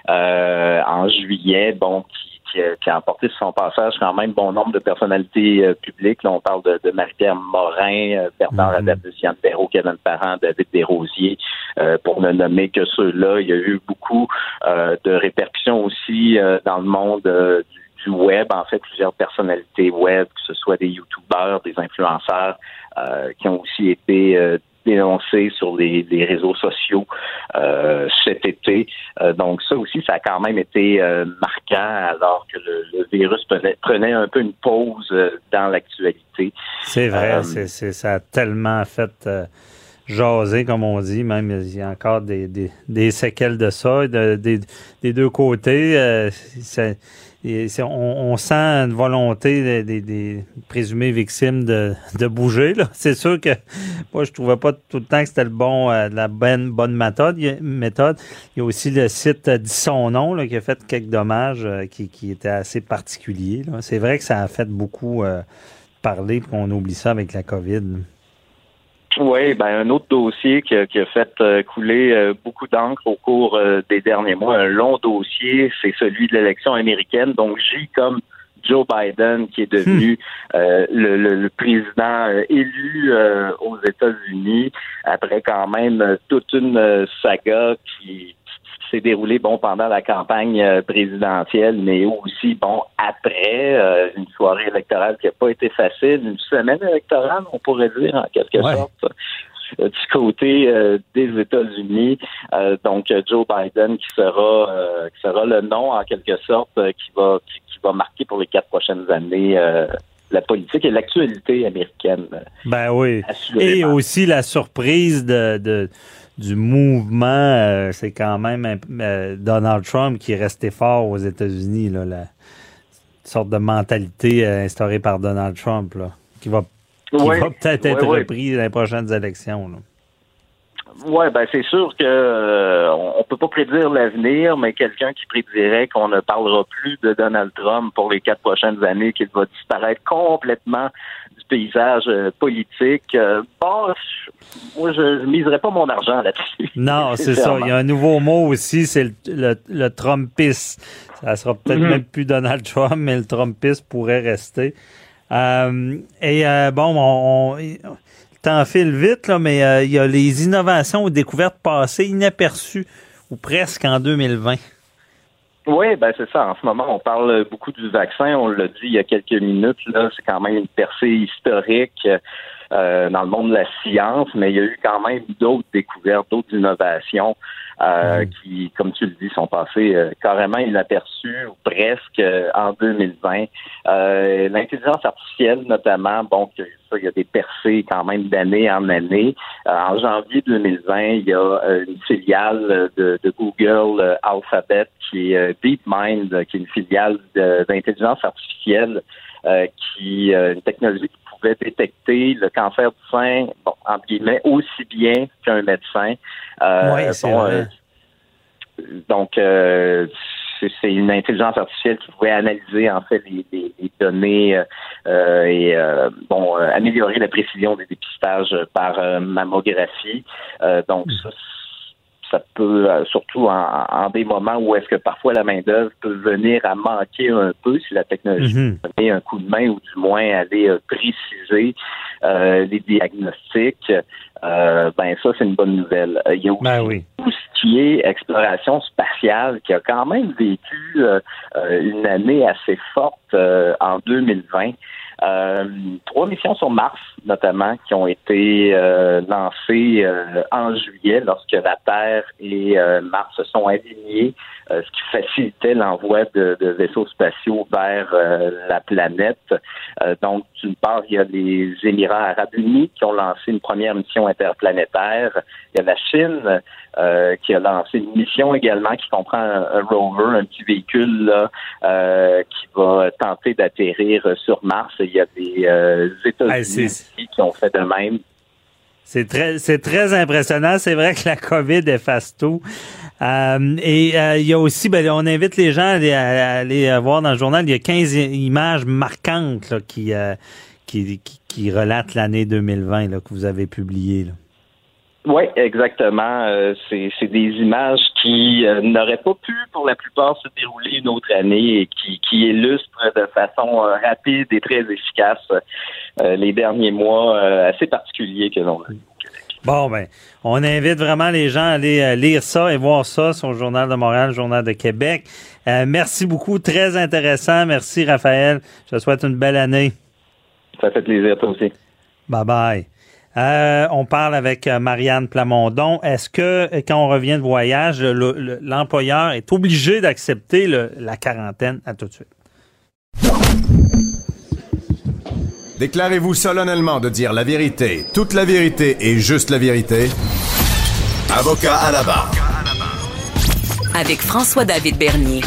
euh, en juillet, bon, qui, qui a, qui a emporté sur son passage quand même bon nombre de personnalités euh, publiques. Là, on parle de, de Marie-Pierre Morin, euh, Bernard. Adams, Luciane Perrault, Kevin Parent, David Desrosiers, euh, pour ne nommer que ceux-là. Il y a eu beaucoup euh, de répercussions aussi euh, dans le monde euh, du, du web, en fait, plusieurs personnalités web, que ce soit des youtubeurs, des influenceurs, euh, qui ont aussi été euh, sur les, les réseaux sociaux euh, cet été. Euh, donc ça aussi, ça a quand même été euh, marquant alors que le, le virus prenait, prenait un peu une pause dans l'actualité. C'est vrai, c'est, ça a tellement fait jaser, comme on dit. Même il y a encore des, des, des séquelles de ça, de- des, des deux côtés. Et on, on sent une volonté des, des, des présumées victimes de, de bouger. <laughs> C'est sûr que moi, je trouvais pas tout le temps que c'était le bon, euh, la bonne, bonne méthode. Il méthode. Il y a aussi le site euh, Dit son nom là, qui a fait quelques dommages euh, qui, qui étaient assez particuliers. C'est vrai que ça a fait beaucoup euh, parler, puis on oublie ça avec la COVID. Oui, ben un autre dossier qui a, qui a fait euh, couler euh, beaucoup d'encre au cours euh, des derniers mois, un long dossier, c'est celui de l'élection américaine. Donc J comme Joe Biden, qui est devenu euh, le, le- le président élu euh, aux États-Unis après quand même toute une saga qui s'est déroulée bon pendant la campagne euh, présidentielle, mais aussi bon après euh, une soirée électorale qui n'a pas été facile, une semaine électorale, on pourrait dire en quelque Ouais. sorte. du côté des États-Unis. donc Joe Biden qui sera qui sera le nom en quelque sorte qui va qui, va marquer pour les quatre prochaines années la politique et l'actualité américaine. Ben oui. Et aussi la surprise de, du mouvement, c'est quand même Donald Trump qui est resté fort aux États-Unis, là, la sorte de mentalité instaurée par Donald Trump, là, qui va qui va peut-être être, repris dans les prochaines élections. Oui, ben c'est sûr que euh, on peut pas prédire l'avenir, mais quelqu'un qui prédirait qu'on ne parlera plus de Donald Trump pour les quatre prochaines années, qu'il va disparaître complètement du paysage euh, politique, euh, bon, moi je, ne miserais pas mon argent là-dessus. <laughs> Non, c'est ça. Il y a un nouveau mot aussi, c'est le, le, Trumpiste. Ça sera peut-être mm-hmm. même plus Donald Trump, mais le Trumpiste pourrait rester. Euh, et euh, bon, on, on temps file vite, là, mais euh, il y a les innovations ou découvertes passées inaperçues ou presque en 2020. Oui, ben c'est ça. En ce moment, on parle beaucoup du vaccin. On l'a dit il y a quelques minutes. Là, c'est quand même une percée historique dans le monde de la science, mais il y a eu quand même d'autres découvertes, d'autres innovations. Euh, mm. qui, comme tu le dis, sont passés euh, carrément inaperçus ou presque euh, en 2020. L'intelligence artificielle, notamment, bon, ça, il y a des percées quand même d'année en année. en janvier 2020, il y a une filiale de, de Google Alphabet qui est DeepMind, qui est une filiale d'intelligence artificielle qui une technologie qui pouvait détecter le cancer du sein, bon, entre guillemets, aussi bien qu'un médecin. Euh, c'est euh, donc, euh, c'est une intelligence artificielle qui pouvait analyser en fait les, données et bon améliorer la précision des dépistages par mammographie. donc ça, ça peut, euh, surtout en, des moments où est-ce que parfois la main-d'œuvre peut venir à manquer un peu si la technologie mm un coup de main ou du moins aller euh, préciser euh, les diagnostics. ben ça, c'est une bonne nouvelle. Il y a aussi ben tout ce qui est exploration spatiale qui a quand même vécu une année assez forte en 2020. Euh, trois missions sur Mars, notamment, qui ont été euh, lancées euh, en juillet lorsque la Terre et Mars se sont alignés, ce qui facilitait l'envoi de, de, vaisseaux spatiaux vers la planète. donc, d'une part, il y a les Émirats arabes unis qui ont lancé une première mission interplanétaire. Il y a la Chine euh, qui a lancé une mission également qui comprend un, rover, un petit véhicule là, euh, qui va tenter d'atterrir sur Mars. Il y a des euh, États-Unis qui ont fait de même. C'est très, c'est très impressionnant. C'est vrai que la COVID efface tout. et il y a aussi, ben, on invite les gens à aller, voir dans le journal, il y a 15 images marquantes qui, qui, qui, relatent l'année 2020 là, que vous avez publiées. Oui, exactement. Euh, c'est, des images qui euh, n'auraient pas pu, pour la plupart, se dérouler une autre année et qui, qui illustrent de façon euh, rapide et très efficace les derniers mois assez particuliers que l'on a eu. Bon, ben, on invite vraiment les gens à aller lire ça et voir ça sur le Journal de Montréal, le Journal de Québec. merci beaucoup, très intéressant. Merci, Raphaël. Je te souhaite une belle année. Ça fait plaisir, toi aussi. Bye bye. Euh, on parle avec euh, Marianne Plamondon. Est-ce que euh, quand on revient de voyage, l'employeur est obligé d'accepter la quarantaine? À tout de suite. Déclarez-vous solennellement de dire la vérité, toute la vérité et juste la vérité. Avocat à la barre. Avec François-David Bernier.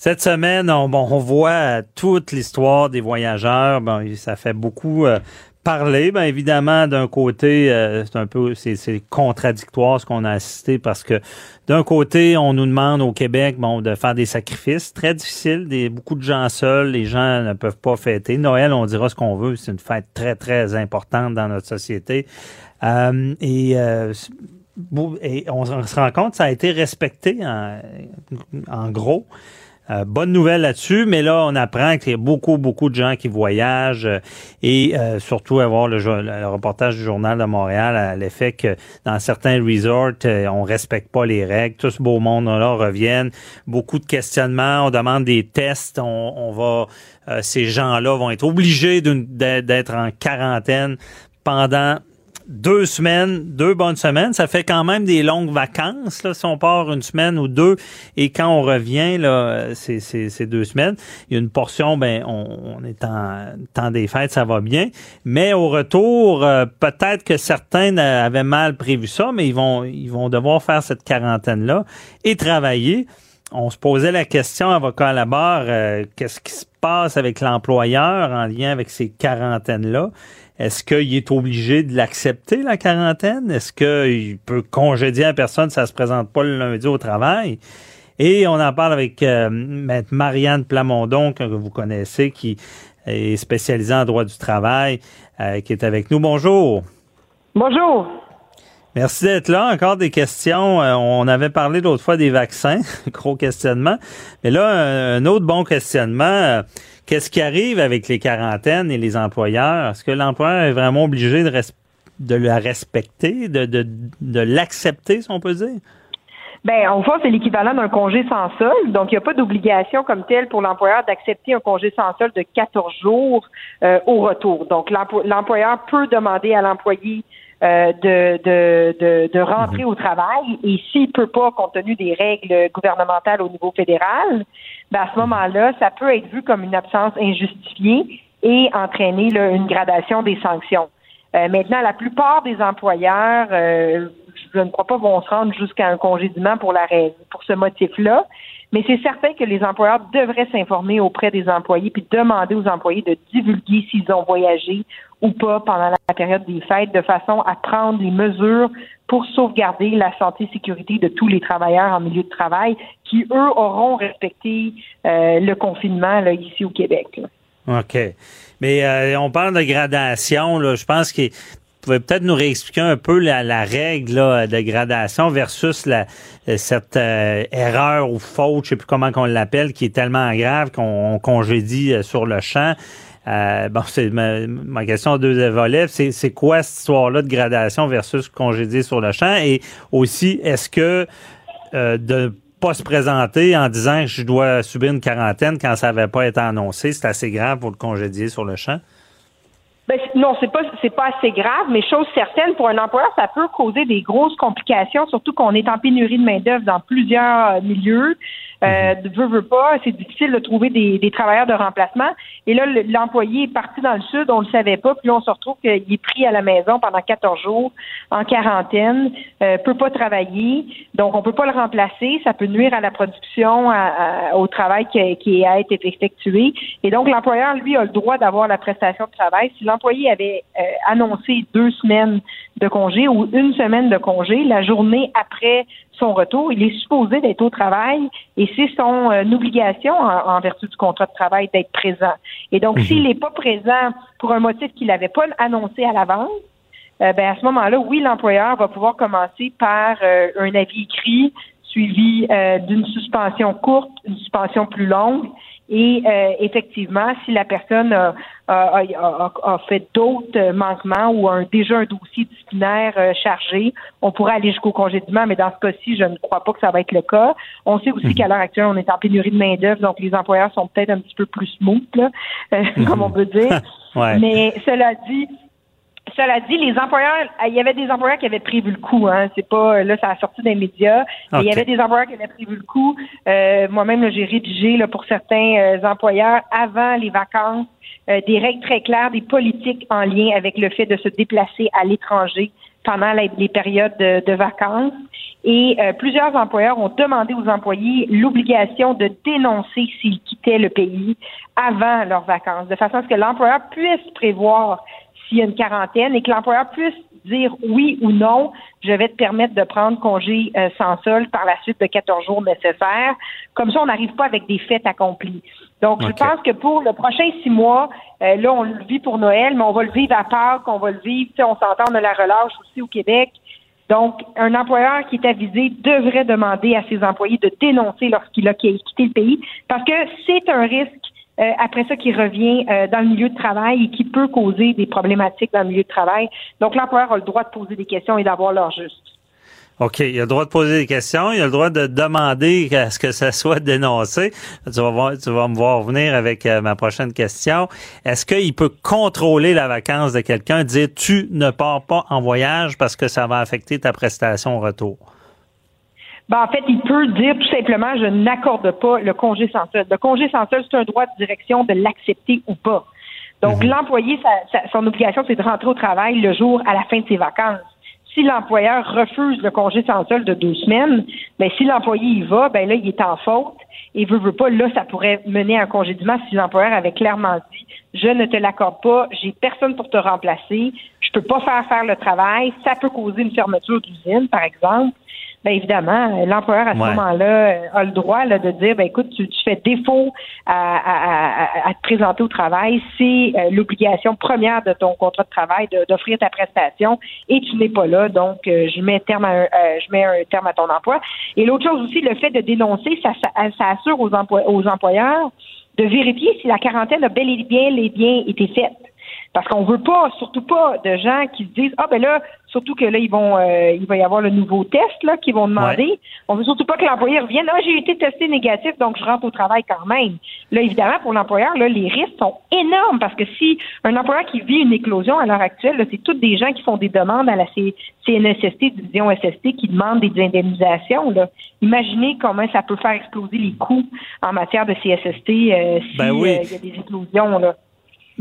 Cette semaine, on, bon, on voit toute l'histoire des voyageurs. Bon, ça fait beaucoup euh, parler. Ben, évidemment, d'un côté, euh, c'est un peu c'est, contradictoire ce qu'on a assisté parce que d'un côté, on nous demande au Québec bon, de faire des sacrifices très difficiles, des, beaucoup de gens seuls, les gens ne peuvent pas fêter. Noël, on dira ce qu'on veut, c'est une fête très, très importante dans notre société. Euh, et et on se rend compte, ça a été respecté en, en gros. Euh, bonne nouvelle là-dessus, mais là, on apprend qu'il y a beaucoup, beaucoup de gens qui voyagent euh, et euh, surtout avoir le, le, reportage du Journal de Montréal à l'effet que dans certains resorts, on respecte pas les règles. Tout ce beau monde-là reviennent. Beaucoup de questionnements, on demande des tests, on, on va... ces gens-là vont être obligés d'être en quarantaine pendant deux semaines, deux bonnes semaines, ça fait quand même des longues vacances, là, si on part une semaine ou deux, et quand on revient, là, c'est, deux semaines, il y a une portion, ben, on, est en temps des fêtes, ça va bien, mais au retour, euh, peut-être que certains avaient mal prévu ça, mais ils vont, ils vont devoir faire cette quarantaine-là et travailler. On se posait la question, avocat à la barre, euh, qu'est-ce qui se passe avec l'employeur en lien avec ces quarantaines-là? Est-ce qu'il est obligé de l'accepter, la quarantaine? Est-ce qu'il peut congédier la personne si ça se présente pas le lundi au travail? Et on en parle avec euh, Marianne Plamondon, que vous connaissez, qui est spécialisée en droit du travail, euh, qui est avec nous. Bonjour. Bonjour. Merci d'être là. Encore des questions. Euh, on avait parlé l'autre fois des vaccins, <laughs> gros questionnement. Mais là, un autre bon questionnement. Qu'est-ce qui arrive avec les quarantaines et les employeurs? Est-ce que l'employeur est vraiment obligé de, de la respecter, de, de, de l'accepter, si on peut dire? Ben, en fond, c'est l'équivalent d'un congé sans solde. Donc, il n'y a pas d'obligation comme telle pour l'employeur d'accepter un congé sans solde de 14 jours euh, au retour. Donc, l'employeur peut demander à l'employé euh, de, de, de, de, rentrer au travail et s'il peut pas, compte tenu des règles gouvernementales au niveau fédéral, ben à ce moment-là, ça peut être vu comme une absence injustifiée et entraîner une gradation des sanctions. Euh, maintenant, la plupart des employeurs, euh, je ne crois pas, vont se rendre jusqu'à un congédiement pour la pour ce motif-là. Mais c'est certain que les employeurs devraient s'informer auprès des employés puis demander aux employés de divulguer s'ils ont voyagé ou pas pendant la période des fêtes de façon à prendre les mesures pour sauvegarder la santé et sécurité de tous les travailleurs en milieu de travail qui, eux, auront respecté euh, le confinement là, ici au Québec. OK. Mais euh, on parle de gradation. Là. Je pense que vous pouvez peut-être nous réexpliquer un peu la, règle de gradation versus la, cette euh, erreur ou faute, je sais plus comment qu'on l'appelle, qui est tellement grave qu'on congédie sur le champ. Euh, bon, c'est ma, question à deux volets. C'est quoi cette histoire-là de gradation versus congédier sur le champ? Et aussi, est-ce que euh, de pas se présenter en disant que je dois subir une quarantaine quand ça n'avait pas été annoncé, c'est assez grave pour le congédier sur le champ? Ben, non, c'est pas c'est pas assez grave, mais chose certaine, pour un employeur, ça peut causer des grosses complications, surtout qu'on est en pénurie de main-d'œuvre dans plusieurs milieux. Euh, mhm. veut, veut pas, c'est difficile de trouver des, des, travailleurs de remplacement. Et là, l'employé est parti dans le sud, on le savait pas, puis là, on se retrouve qu'il est pris à la maison pendant 14 jours, en quarantaine, euh, peut pas travailler, donc on peut pas le remplacer, ça peut nuire à la production, au travail qui, qui a été effectué. Et donc, l'employeur, lui, a le droit d'avoir la prestation de travail. Si l'employé avait euh, annoncé deux semaines de congé ou une semaine de congé, la journée après son retour, il est supposé d'être au travail et c'est son euh, obligation en, vertu du contrat de travail d'être présent. Et donc, mhm. s'il n'est pas présent pour un motif qu'il n'avait pas annoncé à l'avance, euh, ben à ce moment-là, oui, l'employeur va pouvoir commencer par euh, un avis écrit suivi d'une suspension courte, une suspension plus longue et euh, effectivement, si la personne a, a, a, fait d'autres manquements ou a déjà un dossier disciplinaire euh, chargé, on pourrait aller jusqu'au congédiement, mais dans ce cas-ci, je ne crois pas que ça va être le cas. On sait aussi mhm. qu'à l'heure actuelle, on est en pénurie de main-d'œuvre, donc les employeurs sont peut-être un petit peu plus smooth, là, euh, <laughs> comme on peut dire. <laughs> Mais cela dit, cela dit, les employeurs, il y avait des employeurs qui avaient prévu le coup. Hein. C'est pas là, ça a sorti des médias. Il y avait des employeurs qui avaient prévu le coup. Euh, moi-même, j'ai rédigé là, pour certains euh, employeurs avant les vacances euh, des règles très claires, des politiques en lien avec le fait de se déplacer à l'étranger pendant les, périodes de, vacances. Et plusieurs employeurs ont demandé aux employés l'obligation de dénoncer s'ils quittaient le pays avant leurs vacances, de façon à ce que l'employeur puisse prévoir s'il y a une quarantaine et que l'employeur puisse dire oui ou non, je vais te permettre de prendre congé euh, sans solde par la suite de 14 jours nécessaires. Comme ça, on n'arrive pas avec des fêtes accomplies. Donc, je pense que pour le prochain six mois, euh, là, on le vit pour Noël, mais on va le vivre à Pâques, on va le vivre, on s'entend de la relâche aussi au Québec. Donc, un employeur qui est avisé devrait demander à ses employés de dénoncer lorsqu'il a quitté le pays parce que c'est un risque euh, après ça qui revient euh, dans le milieu de travail et qui peut causer des problématiques dans le milieu de travail. Donc, l'employeur a le droit de poser des questions et d'avoir leur juste. OK, il a le droit de poser des questions, il a le droit de demander à ce que ça <laughs> soit dénoncé. Tu vas, voir, tu vas me voir venir avec euh, ma prochaine question. Est-ce qu'il peut contrôler la vacance de quelqu'un, dire tu ne pars pas en voyage parce que ça va affecter ta prestation au retour? Ben, en fait, il peut dire tout simplement je n'accorde pas le congé sans solde. Le congé sans solde, c'est un droit de direction de l'accepter ou pas. Donc, mhm. l'employé, son obligation, c'est de rentrer au travail le jour à la fin de ses vacances si l'employeur refuse le congé sans solde de deux semaines, ben si l'employé y va, ben là, il est en faute et veut, veut pas, là, ça pourrait mener à un congédiement si l'employeur avait clairement dit je ne te l'accorde pas, j'ai personne pour te remplacer, je peux pas faire faire le travail, ça peut causer une fermeture d'usine, par exemple bien évidemment, l'employeur à ce moment-là euh, a le droit là, de dire ben écoute, tu, fais défaut à, te présenter au travail, c'est euh, l'obligation première de ton contrat de travail d'offrir ta prestation et tu n'es pas là, donc euh, je mets terme à je mets un terme à ton emploi. Et l'autre chose aussi, le fait de dénoncer, ça, ça, assure aux, aux employeurs de vérifier si la quarantaine a bel et bien, les bien été faite. Parce qu'on veut pas, surtout pas, de gens qui se disent ah ben là, surtout que là ils vont, euh, il va y avoir le nouveau test là qu'ils vont demander. On veut surtout pas que l'employé revienne ah j'ai été testé négatif donc je rentre au travail quand même. Là évidemment pour l'employeur là les risques sont énormes parce que si un employeur qui vit une éclosion à l'heure actuelle, c'est toutes des gens qui font des demandes à la CNSST, division SST, qui demandent des indemnisations. Là. Imaginez comment ça peut faire exploser les coûts en matière de CSST euh, si ben euh, il y a des éclosions là.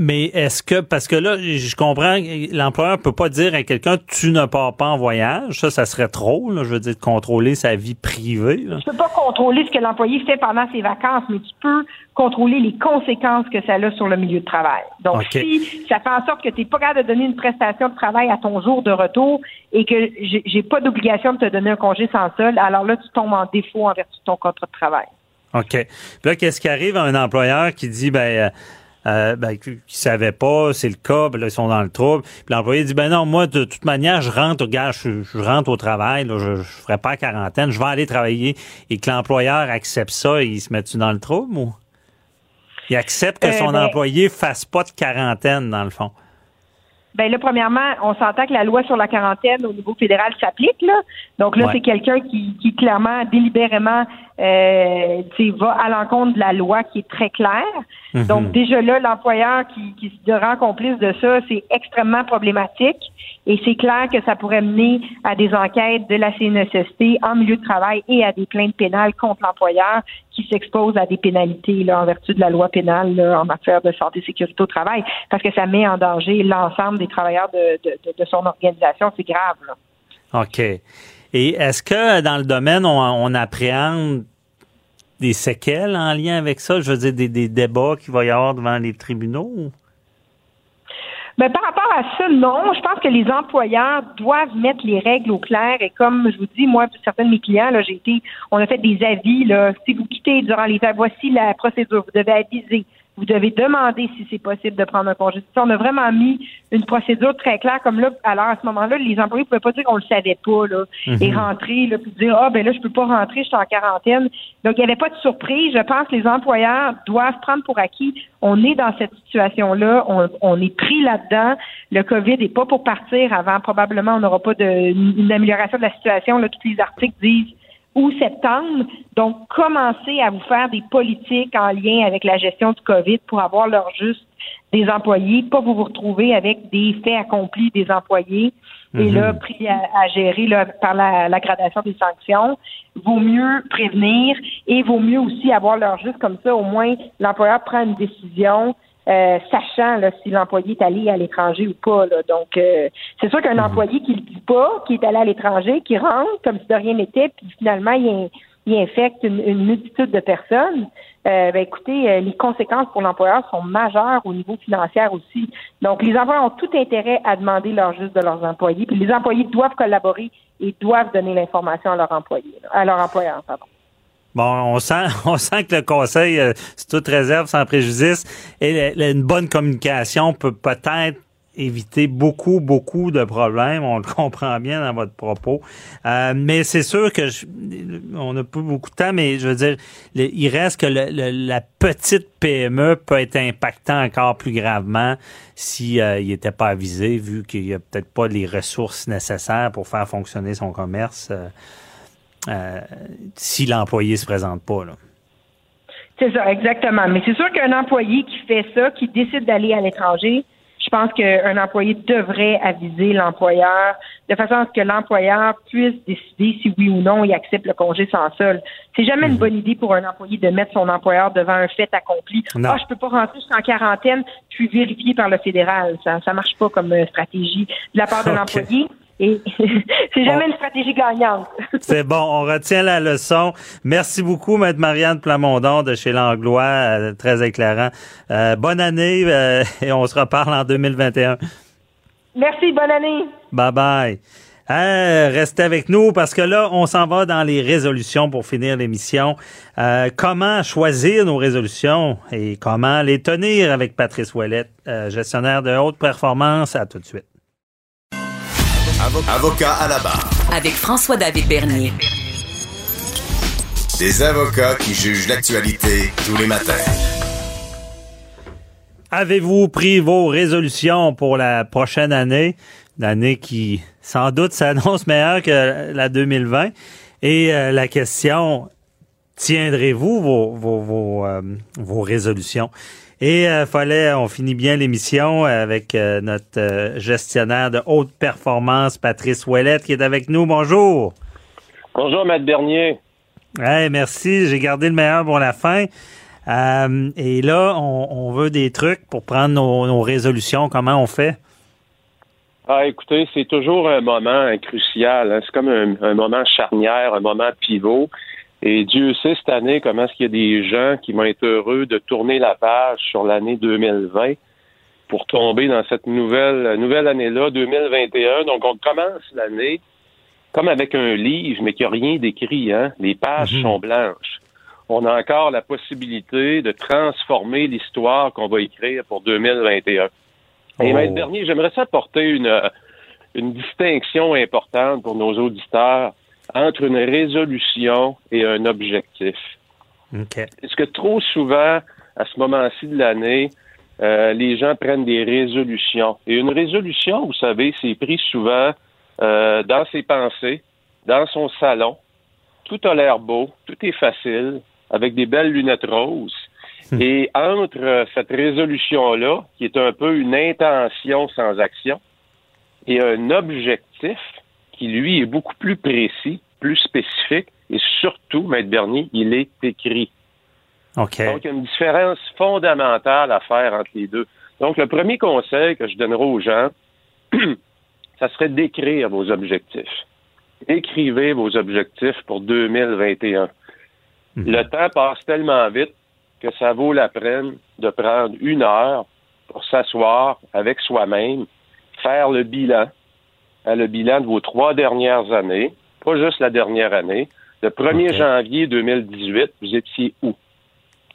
Mais est-ce que, parce que là, je comprends, l'employeur peut pas dire à quelqu'un, tu ne pars pas en voyage. Ça, ça serait trop, là, je veux dire, de contrôler sa vie privée. Là. Tu peux pas contrôler ce que l'employé fait pendant ses vacances, mais tu peux contrôler les conséquences que ça a sur le milieu de travail. Donc, si ça fait en sorte que tu n'es pas capable de donner une prestation de travail à ton jour de retour et que j'ai pas d'obligation de te donner un congé sans sol, alors là, tu tombes en défaut en vertu de ton contrat de travail. OK. Puis là, qu'est-ce qui arrive à un employeur qui dit, ben, euh, euh, ben, qui ne savaient pas, c'est le cas, ben là, ils sont dans le trouble. Puis l'employé dit, ben non, moi, de toute manière, je rentre, gars, je, je rentre au travail, là, je ne ferai pas quarantaine, je vais aller travailler. Et que l'employeur accepte ça, il se met-tu dans le trouble ou? Il accepte que euh, son ben employé fasse pas de quarantaine, dans le fond. Ben là, premièrement, on s'entend que la loi sur la quarantaine au niveau fédéral s'applique. Là. Donc là, c'est quelqu'un qui, qui clairement, délibérément, euh, va à l'encontre de la loi qui est très claire. Mhm. Donc déjà là, l'employeur qui, qui se rend complice de ça, c'est extrêmement problématique. Et c'est clair que ça pourrait mener à des enquêtes de la CNSST en milieu de travail et à des plaintes pénales contre l'employeur qui s'expose à des pénalités là, en vertu de la loi pénale en matière de santé et sécurité au travail, parce que ça met en danger l'ensemble des travailleurs de, de, son organisation. C'est grave. Là. OK. Et est-ce que dans le domaine, on, on appréhende des séquelles en lien avec ça? Je veux dire, des, des débats qu'il va y avoir devant les tribunaux? Ben, par rapport à ça, non. Je pense que les employeurs doivent mettre les règles au clair. Et comme je vous dis, moi, certains de mes clients, là, j'ai été, on a fait des avis, là. Si vous quittez durant l'hiver, voici la procédure. Vous devez aviser vous devez demander si c'est possible de prendre un congé. On a vraiment mis une procédure très claire, comme là, alors à ce moment-là, les employés ne pouvaient pas dire qu'on le savait pas, là, mhm. et rentrer, là, puis dire, ah, ben là, je peux pas rentrer, je suis en quarantaine. Donc, il n'y avait pas de surprise. Je pense que les employeurs doivent prendre pour acquis. On est dans cette situation-là, on, on est pris là-dedans. Le COVID n'est pas pour partir avant. Probablement, on n'aura pas de, une amélioration de la situation. Là, tous les articles disent ou septembre. Donc, commencez à vous faire des politiques en lien avec la gestion du COVID pour avoir leur juste des employés, pas vous vous retrouver avec des faits accomplis des employés et là, mhm. pris à, gérer là, par la, la, gradation des sanctions. Vaut mieux prévenir et vaut mieux aussi avoir leur juste comme ça. Au moins, l'employeur prend une décision euh, sachant là, si l'employé est allé à l'étranger ou pas. Là. Donc, euh, c'est sûr qu'un mhm. employé qui ne le dit pas, qui est allé à l'étranger, qui rentre comme si de rien n'était, puis finalement, il, infecte une, multitude de personnes, euh, ben, écoutez, les conséquences pour l'employeur sont majeures au niveau financier aussi. Donc, les employeurs ont tout intérêt à demander leur juste de leurs employés, puis les employés doivent collaborer et doivent donner l'information à leurs employés, à leur employeur, pardon. Bon, on sent, <laughs> on sent que le conseil, euh, c'est toute réserve, sans préjudice, et une bonne communication peut peut-être éviter beaucoup, beaucoup de problèmes. On le <laughs> comprend bien dans votre propos. Euh, mais c'est sûr que je, on n'a pas beaucoup de temps, mais je veux dire, il reste que la petite PME peut être impactant encore plus gravement si euh, il n'était pas avisé, vu qu'il n'y a peut-être pas les ressources nécessaires pour faire fonctionner son commerce euh, si l'employé se présente pas. Là. C'est ça, exactement. Mais c'est sûr qu'un employé qui fait ça, qui décide d'aller à l'étranger, je pense qu'un employé devrait aviser l'employeur de façon à ce que l'employeur puisse décider si oui ou non il accepte le congé sans sol. C'est jamais une mhm. bonne idée pour un employé de mettre son employeur devant un fait accompli. Ah, je peux pas rentrer, jusqu'en quarantaine, puis vérifier par le fédéral. Ça, ça marche pas comme euh, stratégie de la part de <laughs> l'employé. Et <laughs> c'est jamais une stratégie gagnante. <laughs> c'est bon, on retient la leçon. Merci beaucoup, Maître Marianne Plamondon de chez Langlois, euh, très éclairant. Euh, bonne année euh, <laughs> et on se reparle en 2021. Merci, bonne année. Bye bye. restez avec nous parce que là, on s'en va dans les résolutions pour finir l'émission. comment choisir nos résolutions et comment les tenir avec Patrice Ouellette, gestionnaire de haute performance? À tout de suite. Avocat à la barre. Avec François-David Bernier. Des avocats qui jugent l'actualité tous les matins. Avez-vous pris vos résolutions pour la prochaine année? Une année qui, sans doute, <laughs> s'annonce meilleure que la 2020. Et euh, la question, tiendrez-vous vos, vos, vos, euh, vos résolutions? Et euh, fallait, on finit bien l'émission avec euh, notre euh, gestionnaire de haute performance, Patrice Ouellette, qui est avec nous. Bonjour. Bonjour, Maître Bernier. Hey, merci. J'ai gardé le meilleur pour la fin. et là, on, veut des trucs pour prendre nos, résolutions. Comment on fait? Ah, écoutez, c'est toujours un moment crucial. Hein. C'est comme un, moment charnière, un moment pivot. Et Dieu sait cette année comment est-ce qu'il y a des gens qui vont être heureux de tourner la page sur l'année 2020 pour tomber dans cette nouvelle nouvelle année-là, 2021. Donc on commence l'année comme avec un livre, mais qui a rien d'écrit. Hein? Les pages mhm. sont blanches. On a encore la possibilité de transformer l'histoire qu'on va écrire pour 2021. Et oh. Maître Bernier, j'aimerais ça apporter une, une distinction importante pour nos auditeurs entre une résolution et un objectif. Okay. Est-ce que trop souvent, à ce moment-ci de l'année, euh, les gens prennent des résolutions? Et une résolution, vous savez, c'est pris souvent euh, dans ses pensées, dans son salon. Tout a l'air beau, tout est facile, avec des belles lunettes roses. Hmm. Et entre euh, cette résolution-là, qui est un peu une intention sans action, et un objectif, qui, lui, est beaucoup plus précis, plus spécifique, et surtout, Maître Bernier, il est écrit. Donc, il y a une différence fondamentale à faire entre les deux. Donc, le premier conseil que je donnerai aux gens, <clears throat> ça serait d'écrire vos objectifs. Écrivez vos objectifs pour 2021. Mhm. Le temps passe tellement vite que ça vaut la peine de prendre une heure pour s'asseoir avec soi-même, faire le bilan, le bilan de vos trois dernières années, pas juste la dernière année. Le 1er janvier 2018, vous étiez où?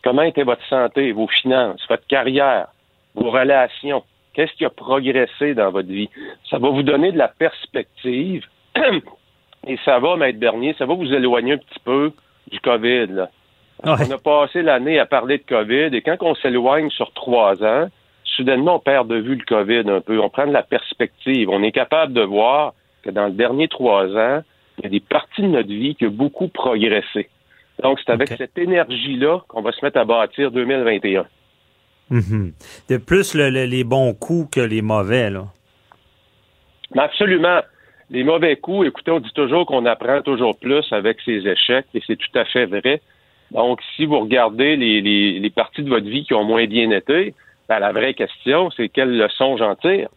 Comment était votre santé, vos finances, votre carrière, vos relations? Qu'est-ce qui a progressé dans votre vie? Ça va vous donner de la perspective <clears throat> et ça va, Maître Bernier, ça va vous éloigner un petit peu du COVID. Là. On a passé l'année à parler de COVID et quand on s'éloigne sur trois ans, soudainement, on perd de vue le COVID un peu. On prend de la perspective. On est capable de voir que dans le dernier trois ans, il y a des parties de notre vie qui ont beaucoup progressé. Donc, c'est avec cette énergie-là qu'on va se mettre à bâtir 2021. Mhm. De plus les bons coups que les mauvais, là. absolument. Les mauvais coups, écoutez, on dit toujours qu'on apprend toujours plus avec ses échecs, et c'est tout à fait vrai. Donc, si vous regardez les, les parties de votre vie qui ont moins bien été, ben, la vraie question, c'est quelle leçon j'en tire?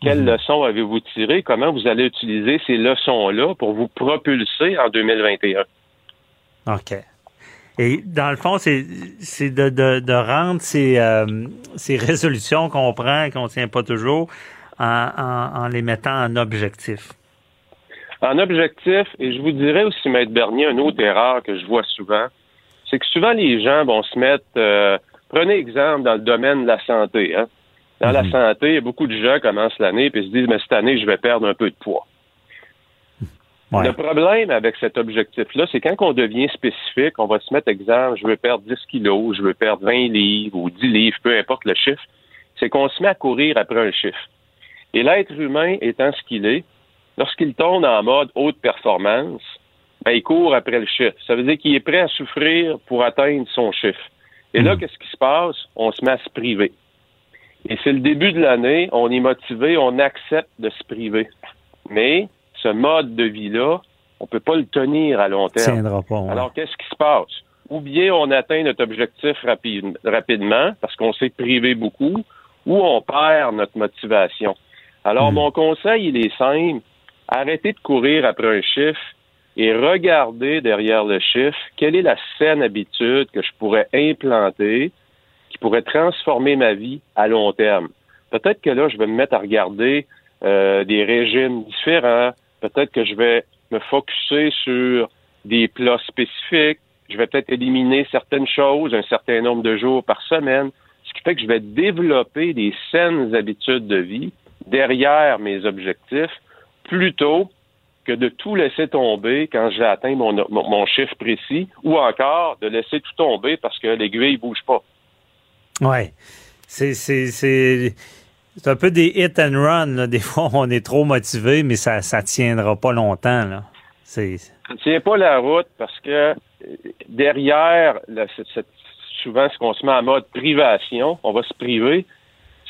Quelle mhm. leçon avez-vous tiré? Comment vous allez utiliser ces leçons-là pour vous propulser en 2021? OK. Et dans le fond, c'est de, de, de, rendre ces, euh, ces résolutions qu'on prend et qu'on ne tient pas toujours en, en, les mettant en objectif. En objectif, et je vous dirais aussi, Maître Bernier, une autre erreur que je vois souvent, c'est que souvent les gens vont se mettre, euh, prenez exemple dans le domaine de la santé, hein? Dans la santé, beaucoup de gens commencent l'année et se disent, mais cette année, je vais perdre un peu de poids. Ouais. Le problème avec cet objectif-là, c'est quand on devient spécifique, on va se mettre exemple, je veux perdre 10 kilos, je veux perdre 20 livres ou 10 livres, peu importe le chiffre, c'est qu'on se met à courir après un chiffre. Et l'être humain étant ce qu'il est, lorsqu'il tourne en mode haute performance, ben, il court après le chiffre. Ça veut dire qu'il est prêt à souffrir pour atteindre son chiffre. Et là, qu'est-ce qui se passe? On se met à se priver. Et c'est le début de l'année, on est motivé, on accepte de se priver. Mais ce mode de vie-là, on peut pas le tenir à long terme. Tiendra pas. ouais. Alors, qu'est-ce qui se passe? Ou bien on atteint notre objectif rapi- rapidement parce qu'on s'est privé beaucoup, ou on perd notre motivation. Alors, mon conseil, il est simple. Arrêtez de courir après un chiffre et regardez derrière le chiffre quelle est la saine habitude que je pourrais implanter qui pourrait transformer ma vie à long terme? Peut-être que là, je vais me mettre à regarder euh, des régimes différents. Peut-être que je vais me focuser sur des plats spécifiques. Je vais peut-être éliminer certaines choses, un certain nombre de jours par semaine, ce qui fait que je vais développer des saines habitudes de vie derrière mes objectifs plutôt que de tout laisser tomber quand j'ai atteint mon, mon, mon chiffre précis ou encore de laisser tout tomber parce que l'aiguille bouge pas. Ouais. C'est, c'est, c'est, c'est un peu des hit and run. Là. Des <laughs> fois, on est trop motivé, mais ça ça tiendra pas longtemps. Là. C'est, Ça ne tient pas la route parce que derrière, souvent, ce qu'on se met en mode privation, on va se priver,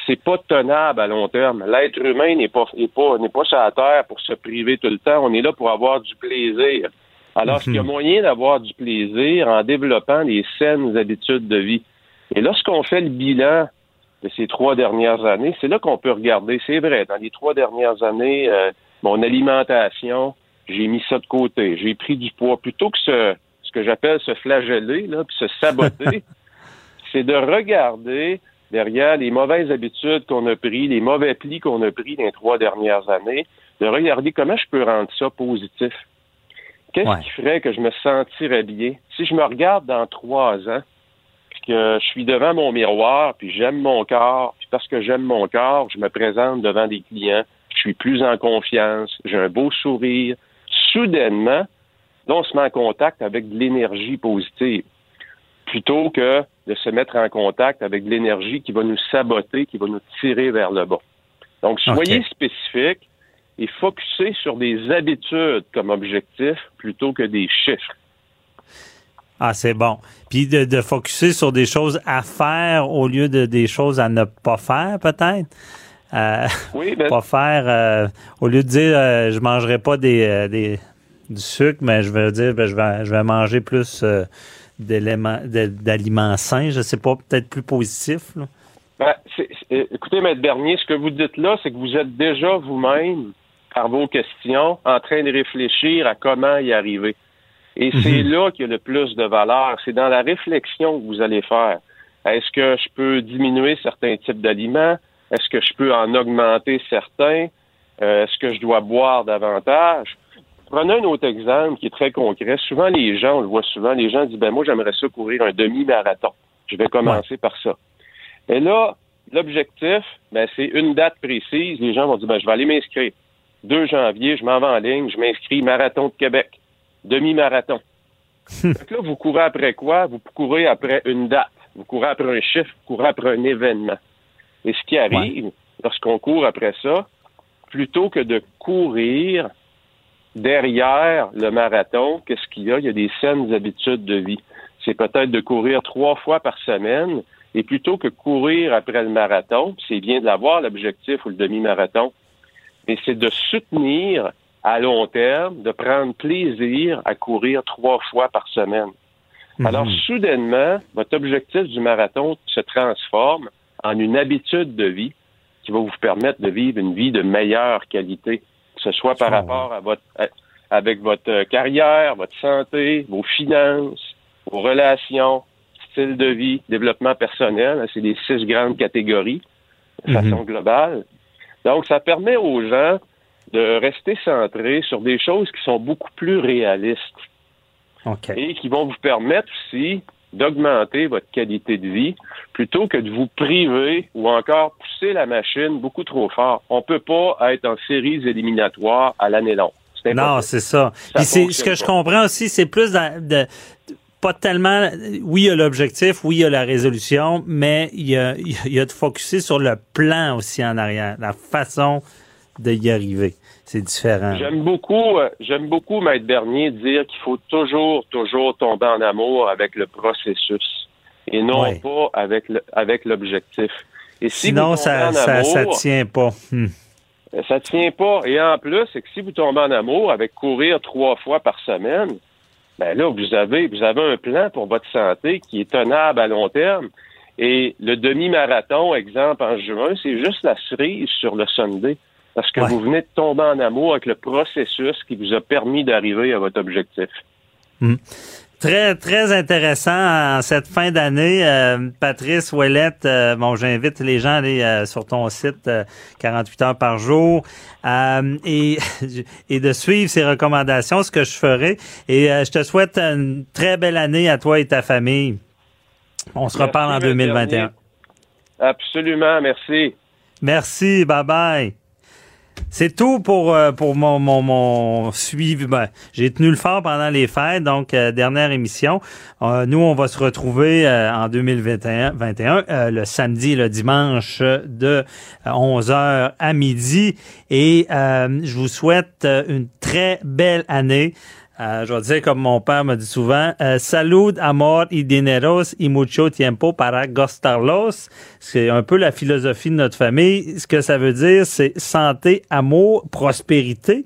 c'est pas tenable à long terme. L'être humain n'est pas, n'est pas, n'est pas sur la terre pour se priver tout le temps. On est là pour avoir du plaisir. Alors, est-ce qu'il y a moyen d'avoir du plaisir en développant des saines habitudes de vie? Et lorsqu'on fait le bilan de ces trois dernières années, c'est là qu'on peut regarder. C'est vrai, dans les trois dernières années, euh, mon alimentation, j'ai mis ça de côté. J'ai pris du poids. Plutôt que ce, ce que j'appelle se flageller, là, puis se saboter, <laughs> c'est de regarder derrière les mauvaises habitudes qu'on a pris, les mauvais plis qu'on a pris dans les trois dernières années, de regarder comment je peux rendre ça positif. Qu'est-ce Ouais. qui ferait que je me sentirais bien? Si je me regarde dans trois ans, puis que je suis devant mon miroir, puis j'aime mon corps, puis parce que j'aime mon corps, je me présente devant des clients, je suis plus en confiance, j'ai un beau sourire. Soudainement, là, on se met en contact avec de l'énergie positive, plutôt que de se mettre en contact avec de l'énergie qui va nous saboter, qui va nous tirer vers le bas. Donc, soyez Ok. spécifique et focussez sur des habitudes comme objectif plutôt que des chiffres. ah, c'est bon. Puis de, de focuser sur des choses à faire au lieu de des choses à ne pas faire, peut-être? Euh, Oui, ben, pas faire euh, au lieu de dire euh, je mangerai pas des, euh, des du sucre mais je vais dire ben, je vais je vais manger plus euh, d'éléments d'aliments sains je sais pas peut-être plus positif là. Ben, c'est- écoutez, Maître Bernier, ce que vous dites là, c'est que vous êtes déjà vous-même, par vos questions, en train de réfléchir à comment y arriver. Et c'est là qu'il y a le plus de valeur. C'est dans la réflexion que vous allez faire. Est-ce que je peux diminuer certains types d'aliments? Est-ce que je peux en augmenter certains? Euh, Est-ce que je dois boire davantage? Prenez un autre exemple qui est très concret. Souvent, les gens, on le voit souvent, les gens disent, ben moi, j'aimerais ça courir un demi-marathon. Je vais commencer par ça. Et là, l'objectif, ben, c'est une date précise. Les gens vont dire, ben, je vais aller m'inscrire. 2 janvier, je m'en vais en ligne, je m'inscris Marathon de Québec, demi-marathon. Fait que là, vous courez après quoi? Vous courez après une date. Vous courez après un chiffre, vous courez après un événement. Et ce qui arrive, lorsqu'on court après ça, plutôt que de courir derrière le marathon, qu'est-ce qu'il y a? Il y a des saines habitudes de vie. C'est peut-être de courir trois fois par semaine, et plutôt que courir après le marathon, c'est bien de l'avoir, l'objectif ou le demi-marathon, mais c'est de soutenir à long terme, de prendre plaisir à courir trois fois par semaine. Alors, soudainement, votre objectif du marathon se transforme en une habitude de vie qui va vous permettre de vivre une vie de meilleure qualité, que ce soit par rapport à votre, à- avec votre euh, carrière, votre santé, vos finances, vos relations, style de vie, développement personnel. hein, C'est les six grandes catégories de façon globale. Donc, ça permet aux gens de rester centrés sur des choses qui sont beaucoup plus réalistes et qui vont vous permettre aussi d'augmenter votre qualité de vie plutôt que de vous priver ou encore pousser la machine beaucoup trop fort. On peut pas être en séries éliminatoires à l'année longue. Non, c'est ça. Puis c'est ce que je comprends aussi, c'est plus de, pas tellement. Oui, il y a l'objectif, oui, il y a la résolution, mais il y a, <laughs> il y a de focuser sur le plan aussi en arrière, la façon de y arriver. C'est différent. J'aime beaucoup, euh, j'aime beaucoup, Maître Bernier, dire qu'il faut toujours, toujours tomber en amour avec le processus et non pas avec le, avec l'objectif. Et Sinon, ça, ça, ça tient pas. Hmm. Euh, ça tient pas. Et en plus, c'est que si vous tombez en amour avec courir trois fois par semaine, ben là, vous avez, vous avez un plan pour votre santé qui est tenable à long terme. Et le demi-marathon, exemple, en juin, c'est juste la cerise sur le Sunday. Parce que vous venez de tomber en amour avec le processus qui vous a permis d'arriver à votre objectif. Hmm. Très, très intéressant en cette fin d'année. Euh, Patrice Ouellette, euh, bon, j'invite les gens à aller euh, sur ton site 48 heures par jour et, <laughs> et de suivre ces recommandations, ce que je ferai. Et je te souhaite une très belle année à toi et ta famille. On se reparle en 2021. Absolument, merci. Merci, bye bye. C'est tout pour euh, pour mon mon, suivi. Ben, j'ai tenu le fort pendant les fêtes, donc euh, dernière émission. Euh, nous, on va se retrouver en 2021 21, le samedi et le dimanche de 11h à midi. Et je vous souhaite une très belle année. Euh, je vais dire comme mon père me dit souvent, euh, salud, amor y dineros y mucho tiempo para gostarlos. C'est un peu la philosophie de notre famille. Ce que ça veut dire, c'est santé, amour, prospérité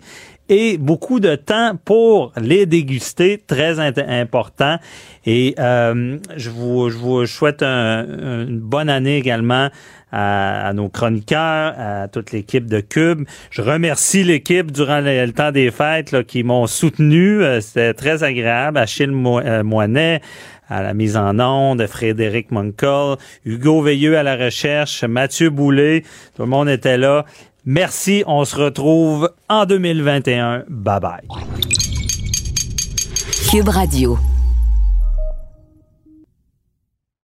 et beaucoup de temps pour les déguster, très important. Et euh, je, vous, je vous souhaite une bonne année également à, nos chroniqueurs, à toute l'équipe de Cube. Je remercie l'équipe durant le, temps des fêtes qui m'ont soutenu. Euh, c'était très agréable. Achille euh, Moinet à la mise en onde, Frédéric Moncol, Hugo Veilleux à la recherche, Mathieu Boulet, tout le monde était là. Merci, on se retrouve en 2021. Bye bye. Cube Radio.